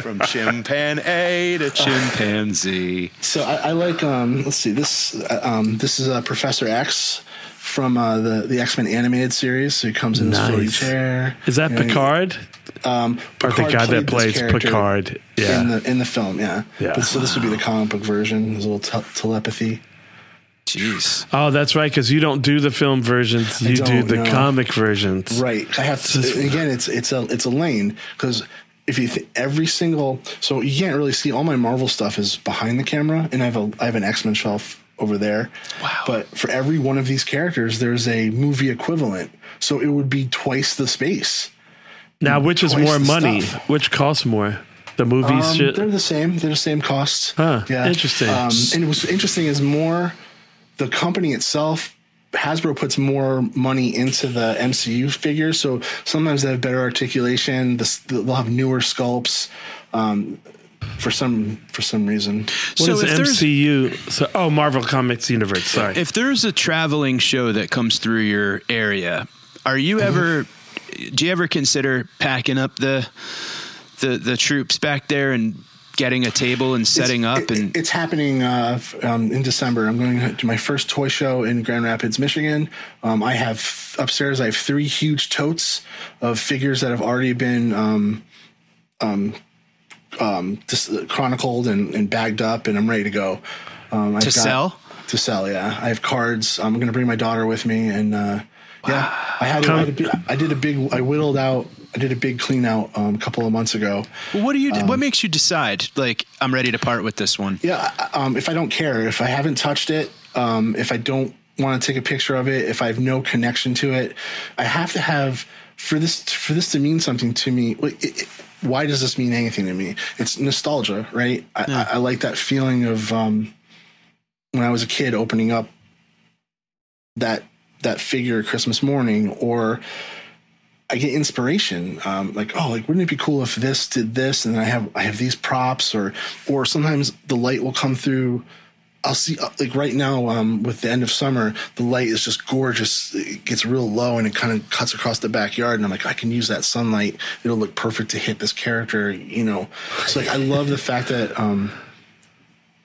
From chimpanzee to chimpanzee. So I, I like. Um, let's see. This uh, um, this is uh, Professor X from uh, the the X Men animated series. So he comes in his floaty chair. Is that You know, Picard? Um, Or the guy that plays Picard. Yeah. In the in the film, yeah. Yeah. But, so this would be the comic book version. His little te- telepathy. Jeez. Oh, that's right. Because you don't do the film versions. You do the no. comic versions. Right. I have to, again. It's it's a it's a lane because if you th- every single so you can't really see all my Marvel stuff is behind the camera, and I have a I have an X Men shelf over there. Wow. But for every one of these characters, there's a movie equivalent. So it would be twice the space. Now, which is more money? stuff. Which costs more? The movies Um, shit. They're the same. They're the same costs. Huh, Yeah. interesting. Um, and what's interesting is more the company itself. Hasbro puts more money into the MCU figures, so sometimes they have better articulation. They'll have newer sculpts. Um, for some for some reason. What So is if MCU? So, oh, Marvel Comics Universe. Sorry. If there's a traveling show that comes through your area, are you Mm-hmm. ever? Do you ever consider packing up the the the troops back there and getting a table and setting up and It's happening uh, um, in December. I'm going to my first toy show in Grand Rapids, Michigan. Um, I have upstairs. I have three huge totes of figures that have already been um, um, um, dis- chronicled and, and bagged up, and I'm ready to go. Um, I've To sell? To sell, yeah. I have cards. I'm going to bring my daughter with me, and uh, yeah, I had, I, had a big, I did a big. I whittled out. I did a big clean out um, a couple of months ago. What do you? Um, what makes you decide? Like, I'm ready to part with this one. Yeah, um, if I don't care, if I haven't touched it, um, if I don't want to take a picture of it, if I have no connection to it, I have to have for this for this to mean something to me. It, it, why does this mean anything to me? It's nostalgia, right? I, I, I like that feeling of um, when I was a kid opening up that that figure Christmas morning, or I get inspiration. Um, like, oh, like wouldn't it be cool if this did this, and then I have I have these props, or or sometimes the light will come through. I'll see uh, like right now um, with the end of summer, the light is just gorgeous. It gets real low and it kind of cuts across the backyard, and I'm like, I can use that sunlight. It'll look perfect to hit this character, you know. So like, I love the fact that um,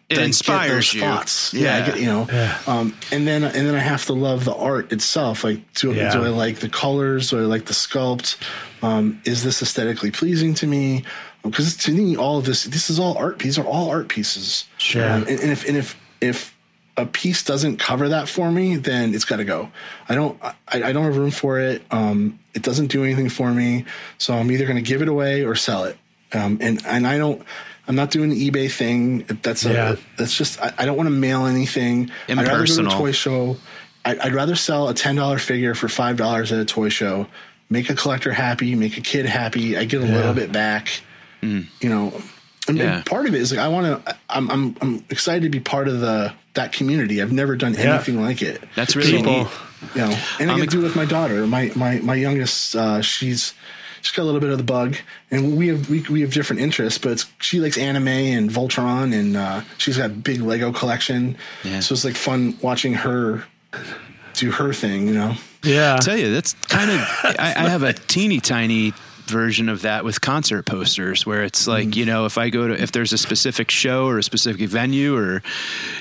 It that I get inspires you. Thoughts. Yeah, Yeah. Get, you know. Um, and then and then I have to love the art itself. Like, do, Yeah. do I like the colors? Do I like the sculpt? Um, is this aesthetically pleasing to me? Because to me, all of this this is all art. These are all art pieces. Sure. Um, and, and if and if if a piece doesn't cover that for me, then it's got to go. I don't I, I don't have room for it. Um, it doesn't do anything for me. So I'm either going to give it away or sell it. Um, and and I don't. I'm not doing the eBay thing. That's a, Yeah. that's just I, I don't want to mail anything. Impersonal. I'd rather go to a toy show. I, I'd rather sell a ten dollar figure for five dollars at a toy show. Make a collector happy. Make a kid happy. I get a Yeah. little bit back. You know, and, and Yeah. part of it is like I want to. I'm I'm I'm excited to be part of the that community. I've never done Yeah. anything like it. That's really People. neat. You know, and I I'm get ex- to do it with my daughter. My my my youngest, uh, she's she's got a little bit of the bug, and we have we, we have different interests. But it's, she likes anime and Voltron, and uh, she's got a big Lego collection. Yeah. So it's like fun watching her do her thing. You know. Yeah. tell you that's kind of I, I have a teeny tiny version of that with concert posters where it's like mm. you know if i go to if there's a specific show or a specific venue or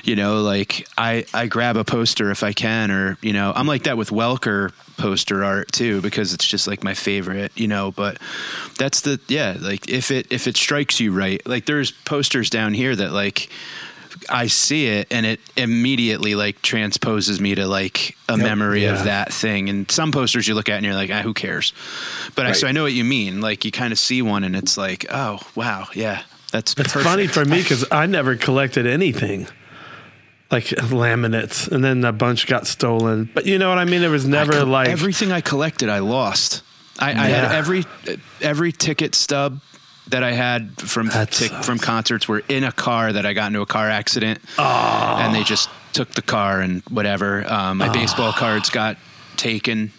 you know like i i grab a poster if i can or you know i'm like that with welker poster art too because it's just like my favorite you know but that's the yeah like if it if it strikes you right like there's posters down here that like I see it and it immediately like transposes me to like a memory Yeah. of that thing. And some posters you look at and you're like, ah, who cares? But I, so I know what you mean. Like you kind of see one and it's like, oh wow, yeah, that's It's perfect. funny for me because I never collected anything like laminates, and then a bunch got stolen. But you know what I mean? There was never co- like everything I collected, I lost. I, I had every every ticket stub that I had from from concerts were in a car that I got into a car accident, and they just took the car and whatever. Um, my baseball cards got taken.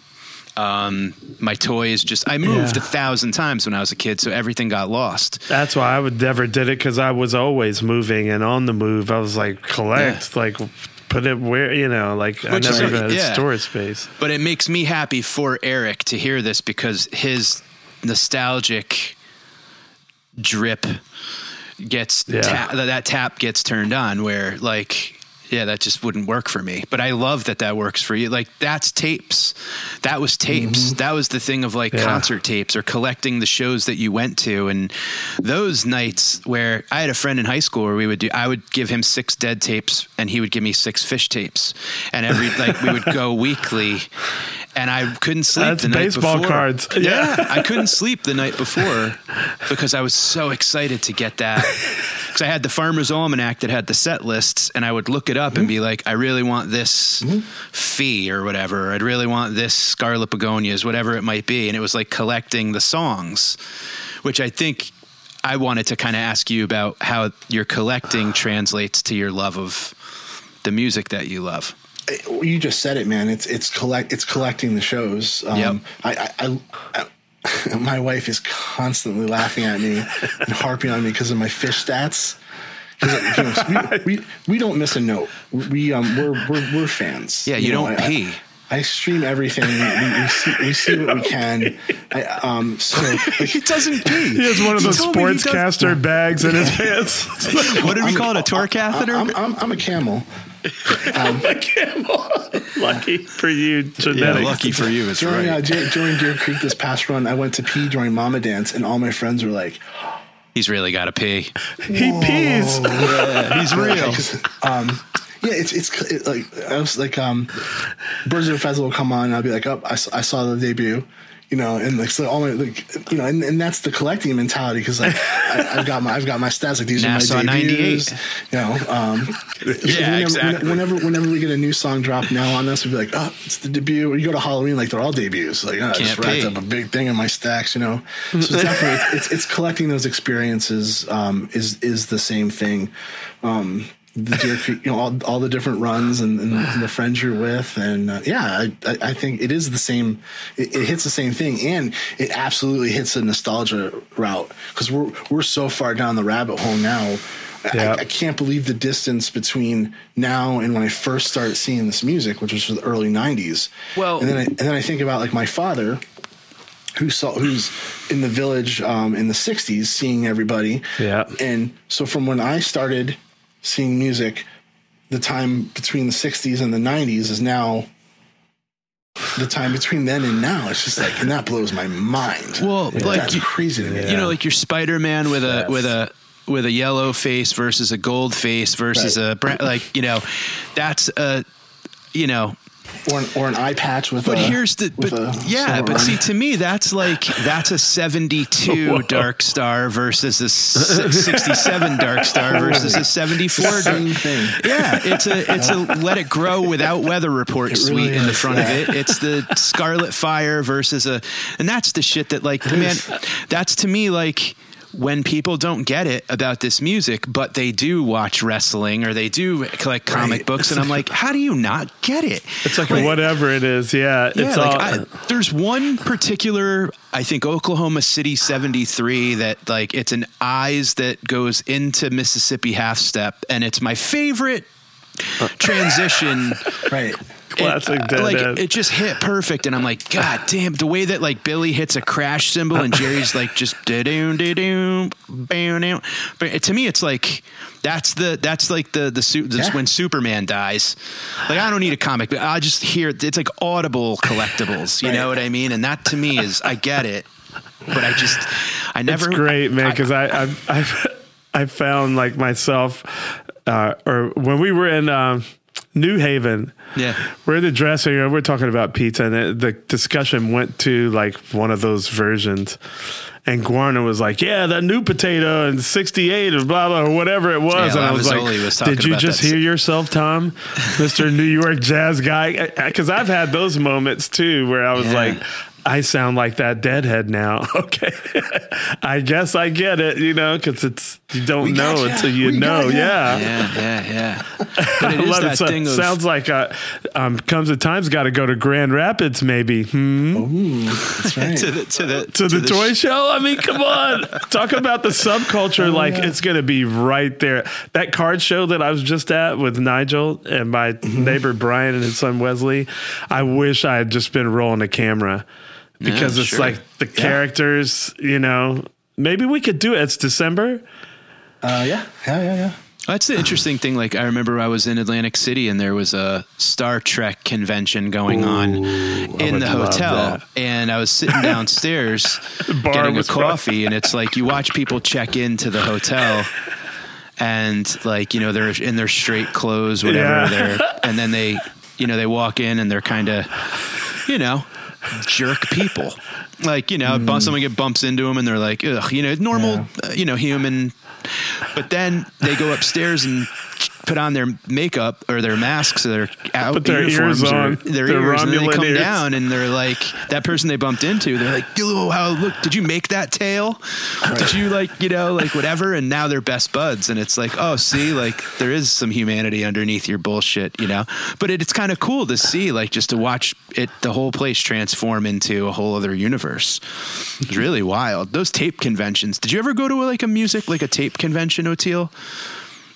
Um, my toys just I moved Yeah. a thousand times when I was a kid, so everything got lost. That's why I would never did it because I was always moving and on the move. I was like collect, like put it where you know, like Which I never even had yeah. storage space. But it makes me happy for Eric to hear this because his nostalgic drip gets Yeah. ta- that that tap gets turned on where like yeah that just wouldn't work for me. But i love that that works for you. Like that's tapes. That was tapes. Mm-hmm. That was the thing of like Yeah. concert tapes or collecting the shows that you went to. And those nights where i had a friend in high school where we would do i would give him six dead tapes and he would give me six Phish tapes. And every like we would go weekly. And I couldn't sleep That's the night baseball before. cards. Yeah, Yeah. I couldn't sleep the night before because I was so excited to get that. Because I had the Farmer's Almanac that had the set lists, and I would look it up and be like, I really want this fee or whatever. Or I'd really want this Scarlet Begonias, whatever it might be, and it was like collecting the songs, which I think I wanted to kind of ask you about how your collecting translates to your love of the music that you love. you just said it, man. It's it's collect it's collecting the shows. Um, Yep. I, I, I, I my wife is constantly laughing at me and harping on me because of my Phish stats. 'Cause, you know, we, we we don't miss a note. We um we're we're, we're fans. Yeah, you know, don't I- I- pee. I stream everything. We, we, we, see, we see what we can. I, um, so like, he doesn't pee. He has one of those sportscaster bags in his pants. what did we call it? A tour catheter? I'm, I'm, I'm a camel. a camel. Lucky for you, genetics. lucky for you. It's during, right. uh, during Deer Creek this past run, I went to pee during Moma Dance, and all my friends were like, He's really got to pee. He pees. Yeah, he's real. um, yeah, it's it's it, like I was like um, Birds of a Feather will come on, and I'll be like, oh, I saw the debut. You know, and like so all my like, you know, and, and that's the collecting mentality because like I, I've got my I've got my stats like these Nassau are my debuts, 98. You know, um, so whenever, exactly. Whenever whenever we get a new song drop now on us, we'd be like, oh, it's the debut. Or you go to Halloween, like they're all debuts. Like oh, I just racked pee. up a big thing in my stacks. You know, so it's definitely it's, it's collecting those experiences. Um, is is the same thing. Um, the Deer you know, all, all the different runs and, and, the friends you're with, and uh, yeah, I, I think it is the same. It, it hits the same thing, and it absolutely hits a nostalgia route because we're we're so far down the rabbit hole now. I, I can't believe the distance between now and when I first started seeing this music, which was the early '90s. Well- and then I, and then I think about like my father, who saw who's in the village um, in the '60s, seeing everybody. Yeah. And so from when I started seeing music, the time between the '60s and the '90s is now the time between then and now. It's just like, and that blows my mind. Well, like that's you- crazy to me. You know, like your Spider Man with a with a with a yellow face versus a gold face versus a like you know, that's a you know. Or an, or an eye patch with. A but a, here's the but yeah, but see to me that's like that's a 72 Whoa. dark star versus a 67 dark star versus a 74 dark Same thing. Yeah, it's a it's a let it grow without weather report It suite really in the front of it. It's the Scarlet Fire versus a and that's the shit that like man that's to me like when people don't get it about this music, but they do watch wrestling or they do collect comic books, and I'm like, how do you not get it? It's like whatever it is. Yeah. Yeah, it's like all. I, there's one particular, I think Oklahoma City 73 that like it's an eyes that goes into Mississippi half step, and it's my favorite uh. transition. right. Classic It, uh, like it just hit perfect, and I'm like, God damn! The way that like Billy hits a crash cymbal and Jerry's like just da doom da doom bam down. But to me, it's like that's the that's like the the suit that's Yeah. when Superman dies. Like I don't need a comic, but I just hear it's like audible collectibles. You know what I mean? And that to me is I get it, but I just I never. It's great, man, I- because I, I, I, I found like myself, uh, or when we were in um, New Haven, Yeah. we're in the dressing room, we're talking about pizza, and the, discussion went to like one of those versions. And Guarna was like, "Yeah, that new potato and '68 or blah blah or whatever it was." Yeah, and I was like, was "Did you just hear yourself, Tom, Mister New York jazz guy?" Because I've had those moments too, where I was Yeah. like, I sound like that deadhead now. Okay. I guess I get it, you know, because it's, you don't We know gotcha. until you We know. got ya. Yeah. Yeah, yeah, yeah. But I it is love that it. So- thing of sounds like uh, um, comes a time's got to go to Grand Rapids, maybe. Hmm? Ooh, that's right. to the to the To the toy show? I mean, come on. Talk about the Oh, subculture. like, it's going to be right there. That card show that I was just at with Nigel and my Mm-hmm. neighbor Brian and his son Wesley, I wish I had just been rolling a camera because Yeah, it's sure. like the characters, you know. Maybe we could do it. It's December. Uh, yeah, yeah, yeah, yeah. That's the interesting thing. Like I remember I was in Atlantic City and there was a Star Trek convention going on in the hotel, and I was sitting downstairs bar getting a coffee, and it's like you watch people check into the hotel. And like you know they're in their straight clothes, whatever. Yeah. They're and then they, you know, they walk in and they're kind of, you know, jerk people. Like you know, bump someone get bumps into them and they're like, ugh, you know, normal, uh, you know, human But then they go upstairs and put on their makeup or their masks or their out Put their ears on, their, their ears, and then they come ears. down and they're like that person they bumped into. They're like, "Oh, how look? Did you make that tail? Did you like you know like whatever?" And now they're best buds, and it's like, oh, see, like there is some humanity underneath your bullshit, you know. But it, it's kind of cool to see, like, just to watch it, the whole place transform into a whole other universe. It's really wild. Those tape conventions. Did you ever go to like a music like a tape convention, Oteil?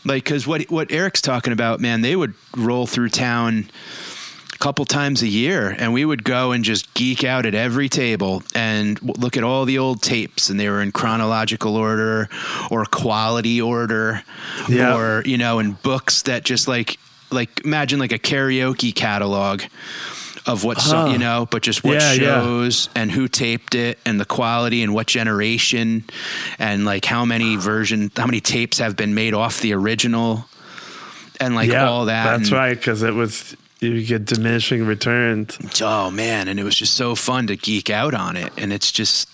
Like, because what what Eric's talking about, man, they would roll through town a couple times a year, and we would go and just geek out at every table and look at all the old tapes, and they were in chronological order or quality order, Yeah. or you know, in books that just like like imagine like a karaoke catalog of what Huh. you know, but just what Yeah, yeah. shows and who taped it and the quality and what generation and like how many version, how many tapes have been made off the original and like Yeah, all that. That's and- right, because it was you get diminishing returns. Oh man, and it was just so fun to geek out on it, and it's just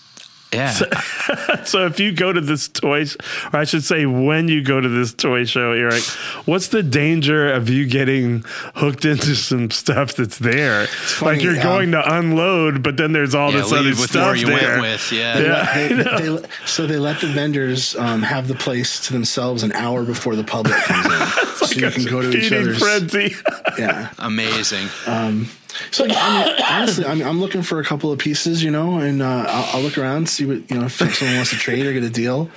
yeah. So if you go to this toy, or I should say, when you go to this toy show, Eric, what's the danger of you getting hooked into some stuff that's there? funny, like you're um, going to unload, but then there's all Yeah, this other with stuff more you went there. with, yeah. They yeah. let- they- they so they let the vendors um, have the place to themselves an hour before the public comes in, so you can go to each feeding other's. frenzy. Yeah. Amazing. Um, so I mean, honestly, I'm, I'm looking for a couple of pieces, you know, and uh, I'll, I'll look around, see what you know if someone wants to trade or get a deal.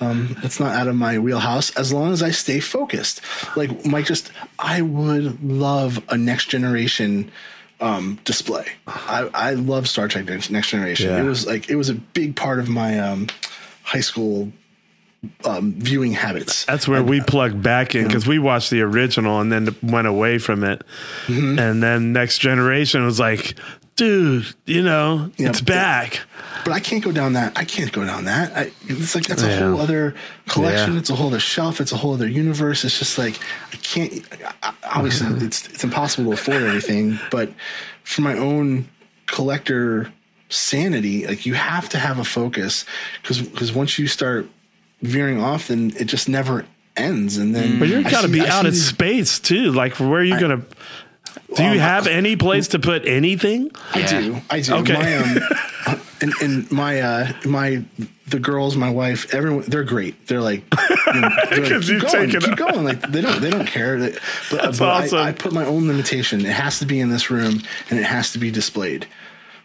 Um, it's not out of my wheelhouse as long as I stay focused. Like Mike, just I would love a next generation um, display. I, I love Star Trek Next Next Generation. Yeah. It was like it was a big part of my um, high school um, viewing habits. That's where we plug back in because we watched the original and then went away from it. Mm-hmm. And then Next Generation was like, dude, you know, Yeah, it's but- back. But I can't go down that. I can't go down that. I, it's like that's a Yeah. whole other collection. Yeah. It's a whole other shelf. It's a whole other universe. It's just like I can't. I, I- obviously, it's it's impossible to afford everything. But for my own collector sanity, like you have to have a focus because because once you start veering off, then it just never ends. And then But you're I got to see- be I out of these- space too. Like, where are you going to? Do you Um, have any place to put anything? I do. I do. Okay. My, um, and, and my uh, my the girls, my wife, everyone, they're great. They're like, you know, they're like keep going, keep up." going. Like they don't they don't care. They- But, That's but I- I, put my own limitation. It has to be in this room, and it has to be displayed.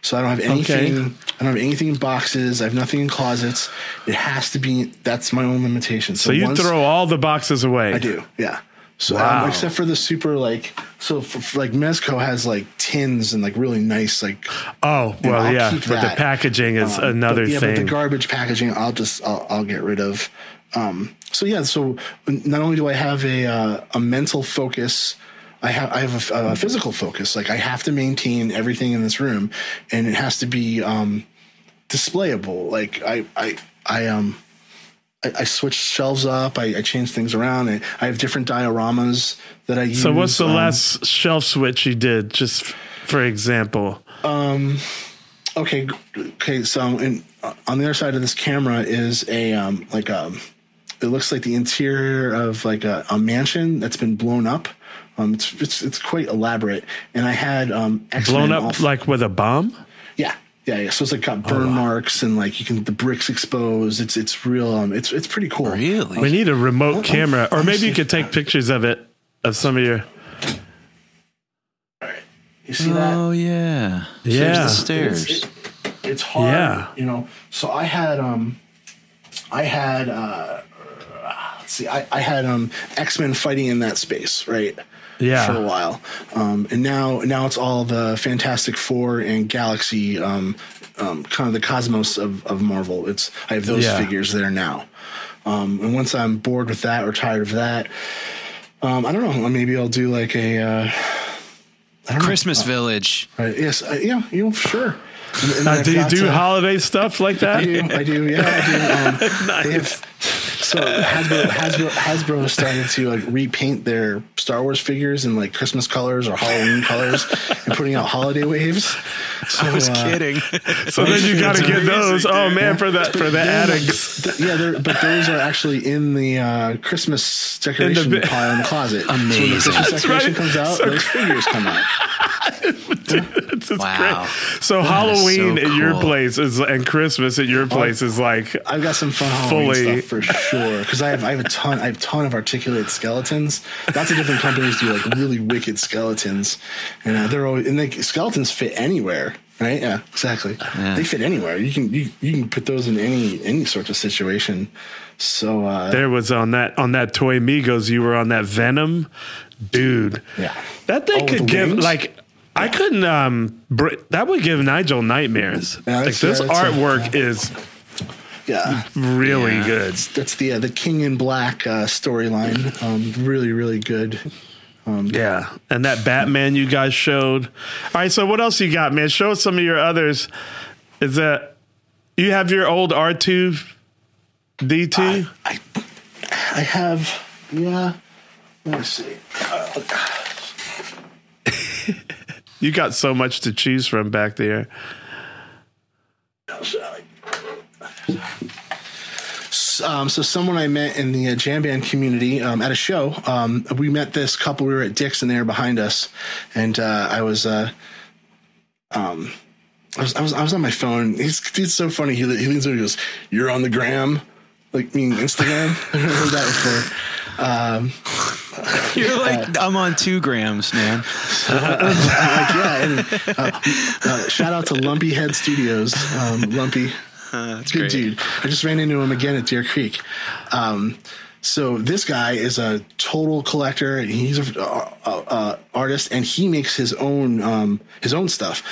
So I don't have anything. Okay. I don't have anything in boxes. I have nothing in closets. It has to be. That's my own limitation. So you once- throw all the boxes away. I do. Yeah. So Wow. um, except for the super like so for, for, like Mezco has like tins and like really nice like Oh well, I'll yeah. But the packaging is Um, another but, yeah, thing. But the garbage packaging, I'll just I'll, I'll get rid of. Um, so yeah, so not only do I have a uh, a mental focus, I have I have a, a physical focus. Like I have to maintain everything in this room, and it has to be um, displayable. Like I I I um. I, I switch shelves up. I, I change things around. I, I have different dioramas that I use. so what's the um, last shelf switch you did? Just f- for example. Um. Okay. Okay. So, in, uh, on the other side of this camera is a um like um, it looks like the interior of like a, a mansion that's been blown up. Um, it's it's it's quite elaborate, and I had um X-Men Blown up off- like with a bomb? yeah. Yeah, yeah. So it's like got Oh, burn marks and like you can the bricks exposed. It's it's real. Um, it's it's pretty cool. Really? We need a remote Oh, camera, or I'm maybe you could take pictures of it, of some of your. You see that? Oh yeah. Yeah. Here's the It's, stairs. it- it's hard, Yeah. you know. So I had um, I had uh, let's see, I, I had um X Men fighting in that space, right? Yeah. For a while, um, and now now it's all the Fantastic Four and Galaxy, um, um, kind of the cosmos of of Marvel. It's I have those Yeah. figures there now, um, and once I'm bored with that or tired of that, um, I don't know. Maybe I'll do like a. Uh, I don't know. Christmas Village. Uh, yes, uh, yeah, you know, sure. And- and Uh, do you do uh, holiday stuff like that? I do, I do, yeah, I do. Um, They have so Hasbro, Hasbro Hasbro is starting to like repaint their Star Wars figures in like Christmas colors or Halloween colors and putting out holiday waves. So, I was uh, kidding. So then you got to get those. amazing, Oh man, for that for the They're like- th- yeah, they're, but those are actually in the uh, Christmas decoration bi- pile in the closet. So when the Christmas That's decoration right. comes out, So- those figures come out. It's just Wow. great. So That is Halloween so at your place is and Christmas at your place is like I've got some fun Halloween Fully- stuff for sure because I have I have a ton I have a ton of articulated skeletons. Lots of different companies do like really wicked skeletons, and uh, they're always and they, skeletons fit anywhere. Right? Yeah, exactly. They fit anywhere. You can you, you can put those in any any sort of situation. So uh, there was on that on that toy Migos. You were on that Venom, dude. Yeah, that thing Oh, could give wings? like. I couldn't. Um, br- that would give Nigel nightmares. Yeah, like this yeah, that's a- artwork is yeah, really good. that's the uh, the King in Black uh, storyline. Um, really really good. Um, Yeah, and that Batman you guys showed. All right, so what else you got, man? Show us some of your others. Is that you have your old R two D two? I have yeah. Let me see. Uh, You got so much to choose from back there. um, so someone I met in the uh, jam band community um, at a show. Um, we met this couple. We were at Dick's, and they were behind us, and uh, I was. Uh, um, I was, I was I was on my phone. He's he's so funny. He, he leans over. He goes, "You're on the gram, like mean Instagram." I heard that before. Um, You're like, I'm on two grams, man. like, yeah, and, uh, uh, shout out to Lumpy Head Studios. Um, Lumpy, good great. dude. I just ran into him again at Deer Creek. Um, so this guy is a total collector. He's a uh, uh, uh, artist, and he makes his own um, his own stuff.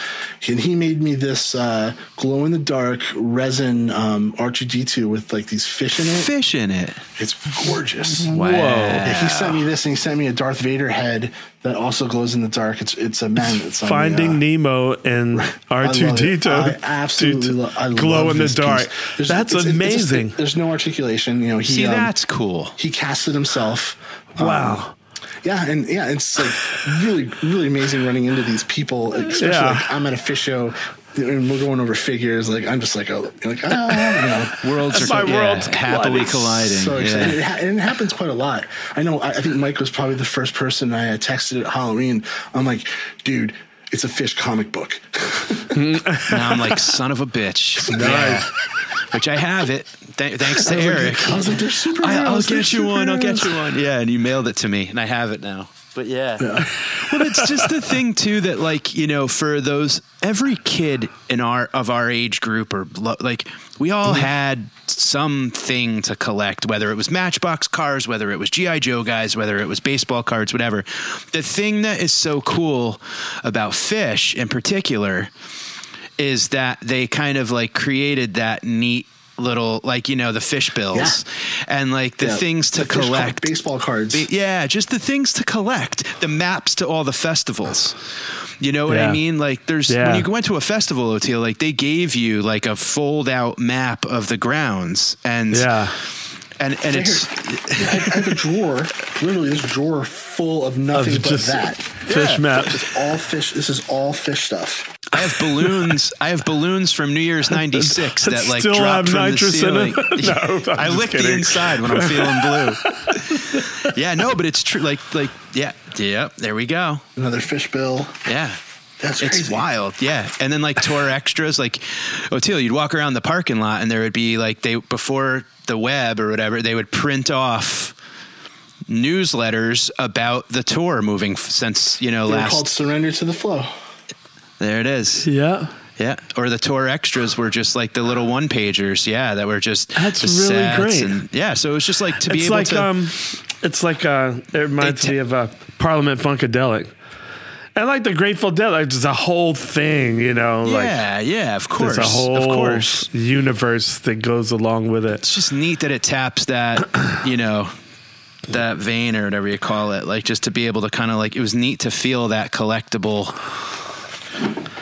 And he made me this uh, glow in the dark resin um, R two D two with like these fish in it. Fish in it. It's gorgeous. Wow. Yeah, he sent me this, and he sent me a Darth Vader head that also glows in the dark. It's it's a man. It's on the, Finding uh, Nemo and R two D two. I absolutely lo- I glow love in the dark. piece. There's- That's it's- it's just- amazing. there's no articulation. You know, he See, um, that's cool. he cast it himself. Wow. Um, yeah, and yeah, it's like really, really amazing running into these people. Especially Yeah. like I'm at a Phish show and we're going over figures. Like I'm just like, oh, like ah, you know. Worlds That's are my yeah, world's happily colliding. colliding. So excited. yeah. It, ha- and it happens quite a lot. I know. I, I think Mike was probably the first person I uh, texted at Halloween. I'm like, dude, it's a Phish comic book. now I'm like, son of a bitch. Yeah. Which I have it. Th- thanks to I was like, Eric. I was like, they're super. I, I'll they're get you one. I'll get you one. Yeah, and you mailed it to me, and I have it now. But yeah. well, it's just the thing too that like you know for those every kid in our of our age group or lo- like we all mm-hmm. had something to collect, whether it was Matchbox cars, whether it was GI Joe guys, whether it was baseball cards, whatever. The thing that is so cool about Phish in particular is that they kind of like created that neat little like you know the Phish bills and like the Yeah, things to the Phish card- collect baseball cards. the- yeah, just the things to collect, the maps to all the festivals. You know what Yeah. I mean? Like there's Yeah. when you went to a festival, Oteil, like they gave you like a fold out map of the grounds and Yeah. And and it's I have, I have a drawer, literally this drawer full of nothing Of but just that. Phish Yeah. maps. It's all Phish. This is all Phish stuff. I have balloons. I have balloons from New Year's '96 that like Still drop have from nitrous the in ceiling. it? No, I'm I just lick the inside when I'm feeling blue. yeah, no, but it's true. Like, like, yeah, yeah. There we go. Another Phish bill. Yeah. That's it's crazy. wild, yeah. And then like tour extras, like Oteil, you'd walk around the parking lot and there would be like they before the web or whatever, they would print off newsletters about the tour moving f- since you know They were last called Surrender to the Flow. there it is. Yeah. Yeah, or the tour extras were just like the little one pagers, yeah, that were just That's the really sets great. and- yeah, so it was just like to be it's able like to. um, it's like uh, it reminds They te- me of uh, Parliament Funkadelic. And like the Grateful Dead, like there's a whole thing, you know. like, yeah, yeah, of course, There's a whole of course. universe that goes along with it. It's just neat that it taps that, you know, that vein or whatever you call it. Like just to be able to kind of like it was neat to feel that collectible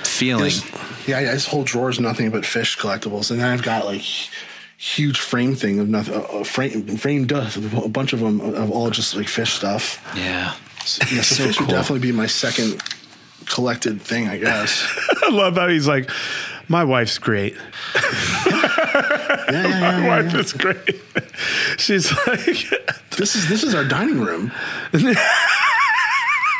feeling. There's- yeah, yeah, this whole drawer is nothing but Phish collectibles, and then I've got like huge frame thing of nothing, a uh, uh, frame framed dust, a bunch of them of all just like Phish stuff. Yeah. So, yeah, so, So Phish would definitely be my second collected thing, I guess. I love how he's like, my wife's great. my wife is great. She's like, this is this is our dining room.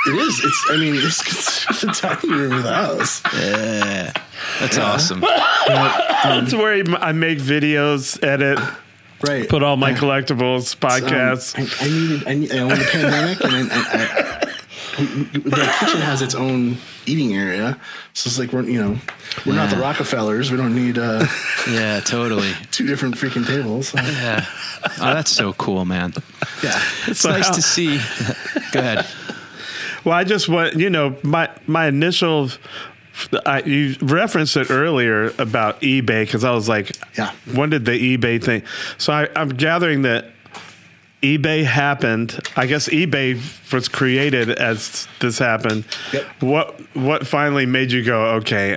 It is. It's. I mean, it's, it's the dining room of the house. Yeah, that's awesome. That's where I make videos, edit, right, put all my collectibles, podcasts. Um, I, I needed. I need. I when the pandemic, and then I, I, I, the kitchen has its own eating area, so it's like we're you know we're not the Rockefellers. We don't need uh, Yeah, totally. two different freaking tables. Yeah. Oh, that's so cool, man. Yeah, It's So nice how- to see. Go ahead. Well, I just want you know my my initial. I, you referenced it earlier about eBay because I was like, yeah, when did the eBay thing? So I, I'm gathering that eBay happened. I guess eBay was created as this happened. What what finally made you go, okay,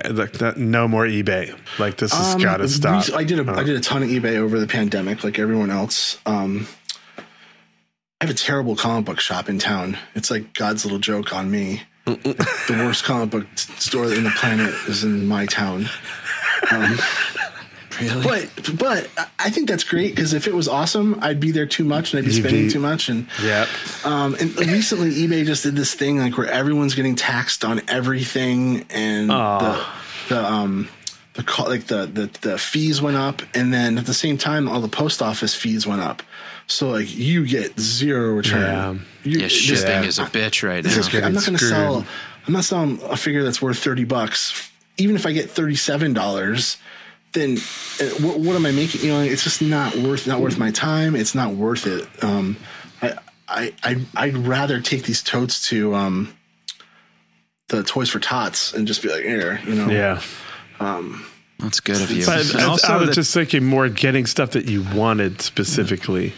no more eBay? Like this has Um, got to stop. I did a I Oh. did a ton of eBay over the pandemic, like everyone else. Um, I have a terrible comic book shop in town. It's like God's little joke on me. The worst comic book store in the planet is in my town. Um, really? But but I- think that's great because if it was awesome, I'd be there too much and I'd be You'd spending be- too much. And yeah. um, and recently, eBay just did this thing like where everyone's getting taxed on everything, and the the um the like the, the the fees went up, and then at the same time, all the post office fees went up. So like you get zero return. You, Yeah, shipping is a bitch right this now. is- I'm not going to sell. I'm not selling a figure that's worth thirty bucks. Even if I get thirty seven dollars, then uh, what, what am I making? You know, it's just not worth not worth my time. It's not worth it. Um, I I I I'd rather take these totes to um the Toys for Tots and just be like, here, you know. Yeah. Um, That's good of you. But And I- I was the- just thinking more getting stuff that you wanted specifically.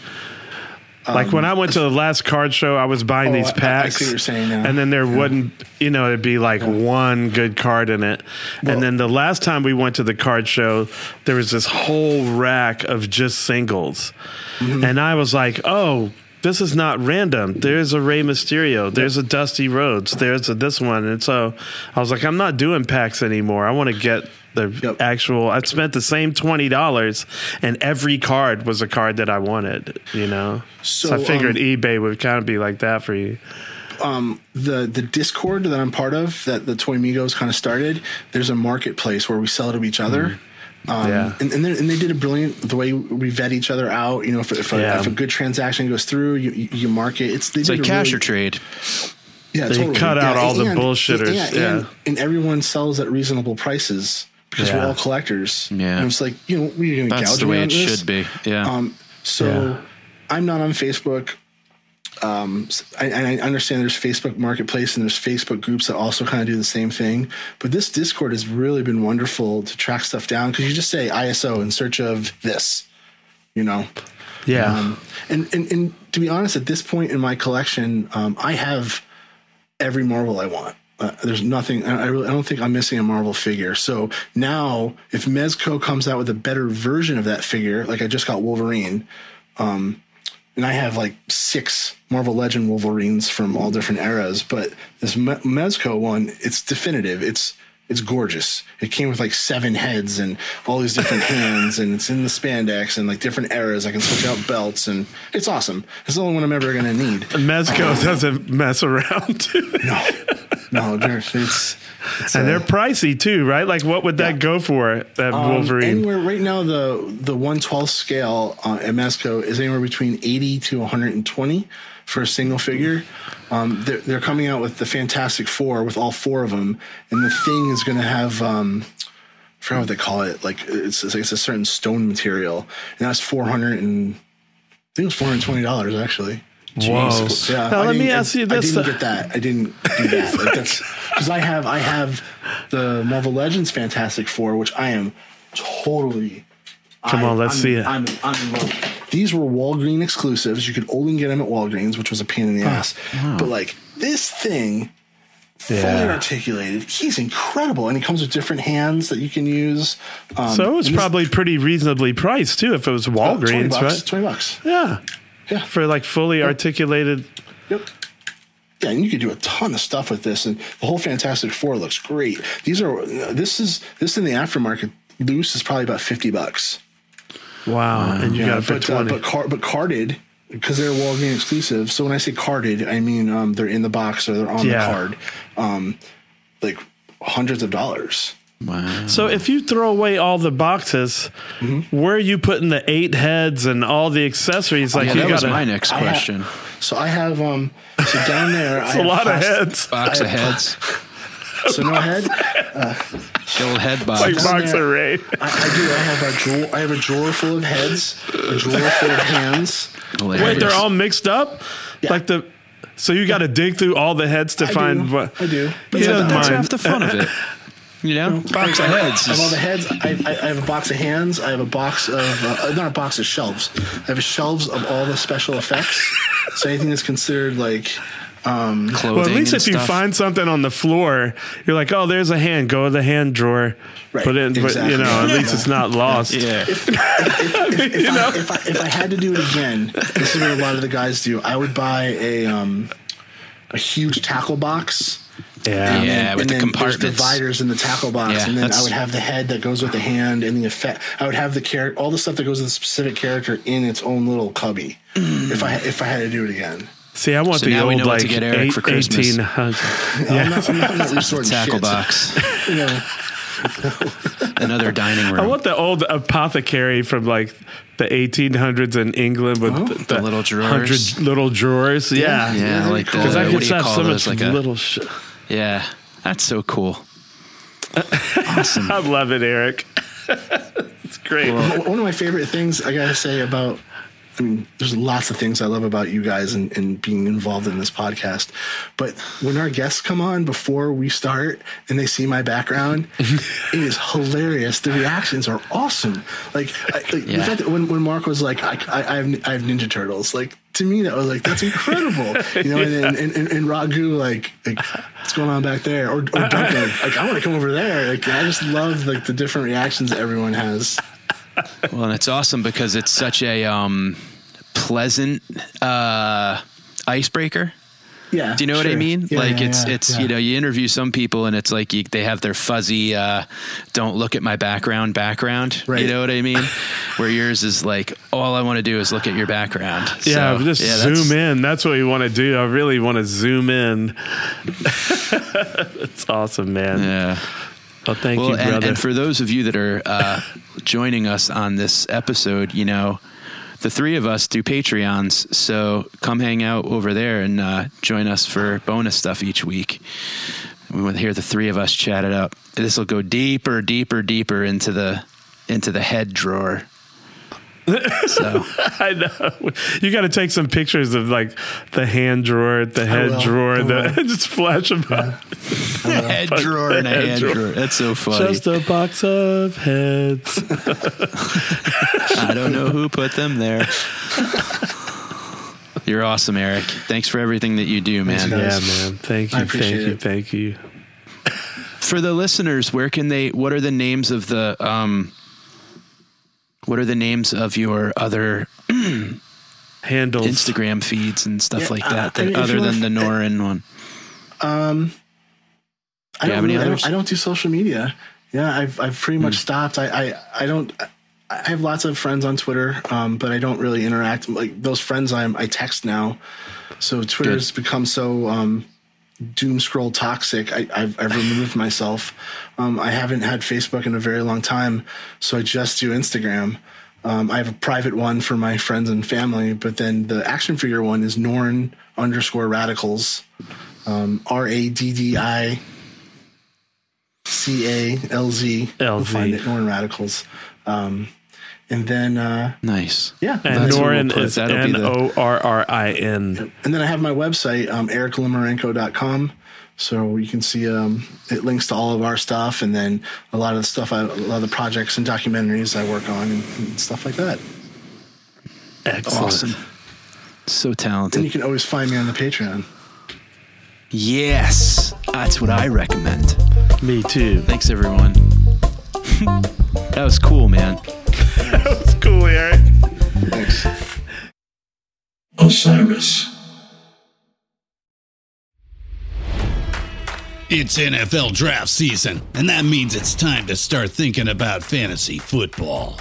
like Um, when I went to the last card show, I was buying Oh, these I- I see packs, what you're saying now. and then there wouldn't, you know, it'd be like one good card in it. and then the last time we went to the card show, there was this whole rack of just singles, Mm-hmm. and I was like, oh. This is not random. There's a Rey Mysterio. There's a Dusty Rhodes. There's a this one, and so I was like, I'm not doing packs anymore. I want to get the actual. I spent the same twenty dollars, and every card was a card that I wanted. You know, so, So, I figured um, eBay would kind of be like that for you. um, the the Discord that I'm part of, that the Toy Migos kind of started. There's a marketplace where we sell to each other. Um, Yeah. and and, they- and they did a brilliant the way we vet each other out. You know, if, if, a, Yeah. if a good transaction goes through, you you, you mark it. It's they It's like cash really- or trade. Yeah, They totally. cut out Yeah, all the bullshitters, And, yeah. and, and everyone sells at reasonable prices because we're all collectors. Yeah. and it's like you know we're going to That's gouge the way it this? should be. Yeah. Um, so Yeah. I'm not on Facebook. Um, I, and I understand there's Facebook Marketplace and there's Facebook groups that also kind of do the same thing. But this Discord has really been wonderful to track stuff down because you just say ISO in search of this, you know. Yeah. Um, and, and and to be honest, at this point in my collection, um, I have every Marvel I want. Uh, there's nothing. I, really, I don't think I'm missing a Marvel figure. So now, if Mezco comes out with a better version of that figure, like I just got Wolverine, um, and I have like six Marvel Legend Wolverines from all different eras, but this Me- Mezco one, it's definitive. It's it's gorgeous. It came with like seven heads and all these different hands, and it's in the spandex and like different eras. I can switch out belts, and it's awesome. It's the only one I'm ever gonna need. Mezco doesn't mess around, no, no, it's. it's and uh, they're pricey too, right? Like, what would that go for? That Um, Wolverine? Anywhere right now, the the one twelfth scale uh, at Mezco is anywhere between eighty to one hundred and twenty for a single figure. Um, they're, they're coming out with the Fantastic Four with all four of them, and the thing is going to have. Um, I forgot what they call it. Like it's, it's, it's a certain stone material, and that's four hundred and I think it was four hundred twenty dollars actually. Whoa. Yeah. Now, I let me didn't- ask you I, this. I didn't get that. I didn't do that. Like that's because I have I have the Marvel Legends Fantastic Four, which I am totally. Come I- on, let's I'm- see it. I'm, I'm in love. These were Walgreens exclusives. You could only get them at Walgreens, which was a pain in the ass. But like this thing fully Yeah. articulated. He's incredible, and he comes with different hands that you can use. Um, so it was probably pretty reasonably priced too. If it was uh, 20 Walgreens, bucks, right? Twenty bucks. Yeah, yeah, for like fully articulated. Yep. Yeah, and you could do a ton of stuff with this, and the whole Fantastic Four looks great. These are this is this in the aftermarket. Loose is probably about fifty bucks. Wow, and you Yeah, got it for but, uh, twenty. but, car- but carded because they're Walgreens exclusive. So when I say carded, I mean um, they're in the box or they're on Yeah. the card. Um, like hundreds of dollars. Wow. So if you throw away all the boxes, Mm-hmm. where are you putting the eight heads and all the accessories? Like yeah, you that gotta, my next I have- question. So I have um so down there It's I a have lot of heads. Box I of have heads. pla- So no head. Uh, The old head box. like down box there, array. I, I do. I have a drawer. I have a drawer full of heads, a drawer full of hands. Wait, they're all mixed up. Like the. So you got to dig through all the heads to I find do. what. I do. He But doesn't That's mind. half the fun of it. You know, box of heads. I have all the heads. I, I, I have a box of hands. I have a box of uh, not a box of shelves. I have shelves of all the special effects. so anything that's considered like um, Well, at least if you find something on the floor, you're like, oh, there's a hand. Go to the hand drawer. Right, Put it in, but, you know, at least it's not lost. Yeah. if, if, I, if, I, if I had to do it again, this is what a lot of the guys do. I would buy a um, a huge tackle box. Yeah. And Yeah, then, with and the then there's compartments. dividers in the tackle box, Yeah, and then I would have the head that goes with the hand and the effect. I would have the character, all the stuff that goes with the specific character in its own little cubby. If I if I had to do it again, See, I want So the now we old know what like to get Eric eight, for Christmas. 1800. I'm not, I'm not, I'm not Tackle shit. box. You Another dining room. I want the old apothecary from like the 1800s in England with oh, the, The little drawers. hundred little drawers. Yeah, Yeah, like because I what could do you have call so those? much Like a, little shit. yeah, that's so cool. Awesome. I love it, Eric. it's great. One one of my favorite things I gotta say about I mean, there's lots of things I love about you guys and, and being involved in this podcast. But when our guests come on before we start and they see my background, mm-hmm. it is hilarious. The reactions are awesome. Like, I, like the fact that when, when Mark was like, I, I, I, have, I have Ninja Turtles, like, to me, that was like, that's incredible. You know, and, and, and, and, and Raghu, like, like, what's going on back there? Or, or Duncan, like, I want to come over there. Like, I just love, like, the different reactions that everyone has. Well, and it's awesome because it's such a um, pleasant uh, icebreaker. Yeah. Do you know what I mean? Yeah, like yeah, it's yeah, it's yeah. you know you interview some people and it's like you, they have their fuzzy uh, don't look at my background background. Right. You know what I mean? Where yours is like all I want to do is look at your background. Yeah, So, just yeah, that's- zoom in. That's what we want to do. I really want to zoom in. It's awesome, man. Yeah. Well, thank well, you, and, brother. and for those of you that are uh, joining us on this episode, you know, the three of us do Patreons, so come hang out over there and uh, join us for bonus stuff each week. We want to hear the three of us chat it up. This will go deeper, deeper, deeper into the into the head drawer. So I know. You got to take some pictures of like the hand drawer, the head drawer, I the just flash them up. head drawer and a Head hand drawer. drawer. That's so funny. Just a box of heads. I don't know who put them there. You're awesome, Eric. Thanks for everything that you do, man. yeah, man. Thank you, appreciate thank you, it. thank you. For the listeners, where can they? What are the names of the? Um, what are the names of your other Handles. Instagram feeds and stuff Yeah, like uh, that? I mean, other than the Norrin one. Um, I Do you have don't, any really- I others? don't, I don't do social media. Yeah, I've I've pretty much stopped. I, I I don't. I have lots of friends on Twitter, um, but I don't really interact. Like those friends, I'm I text now, so Twitter's become so um, doom scroll toxic. I, I've I've removed myself. Um, I haven't had Facebook in a very long time, so I just do Instagram. Um, I have a private one for my friends and family, but then the action figure one is Norrin underscore radicals, um, R A D D I C A L Z. Find it, Norrin radicals. Um, and then uh, Nice. yeah, And That's Norin is that'll be N the- O R R I N. and then I have my website, um, ericlimarenko.com. So you can see um, it links to all of our stuff, and then a lot of the stuff, I, a lot of the projects and documentaries I work on, and, and stuff like that. Excellent. Awesome. So talented. And you can always find me on the Patreon. Yes, that's what I recommend. Me too. Thanks, everyone. that was cool, man. That was cool, Eric. Thanks. Osiris. It's NFL draft season, and that means it's time to start thinking about fantasy football.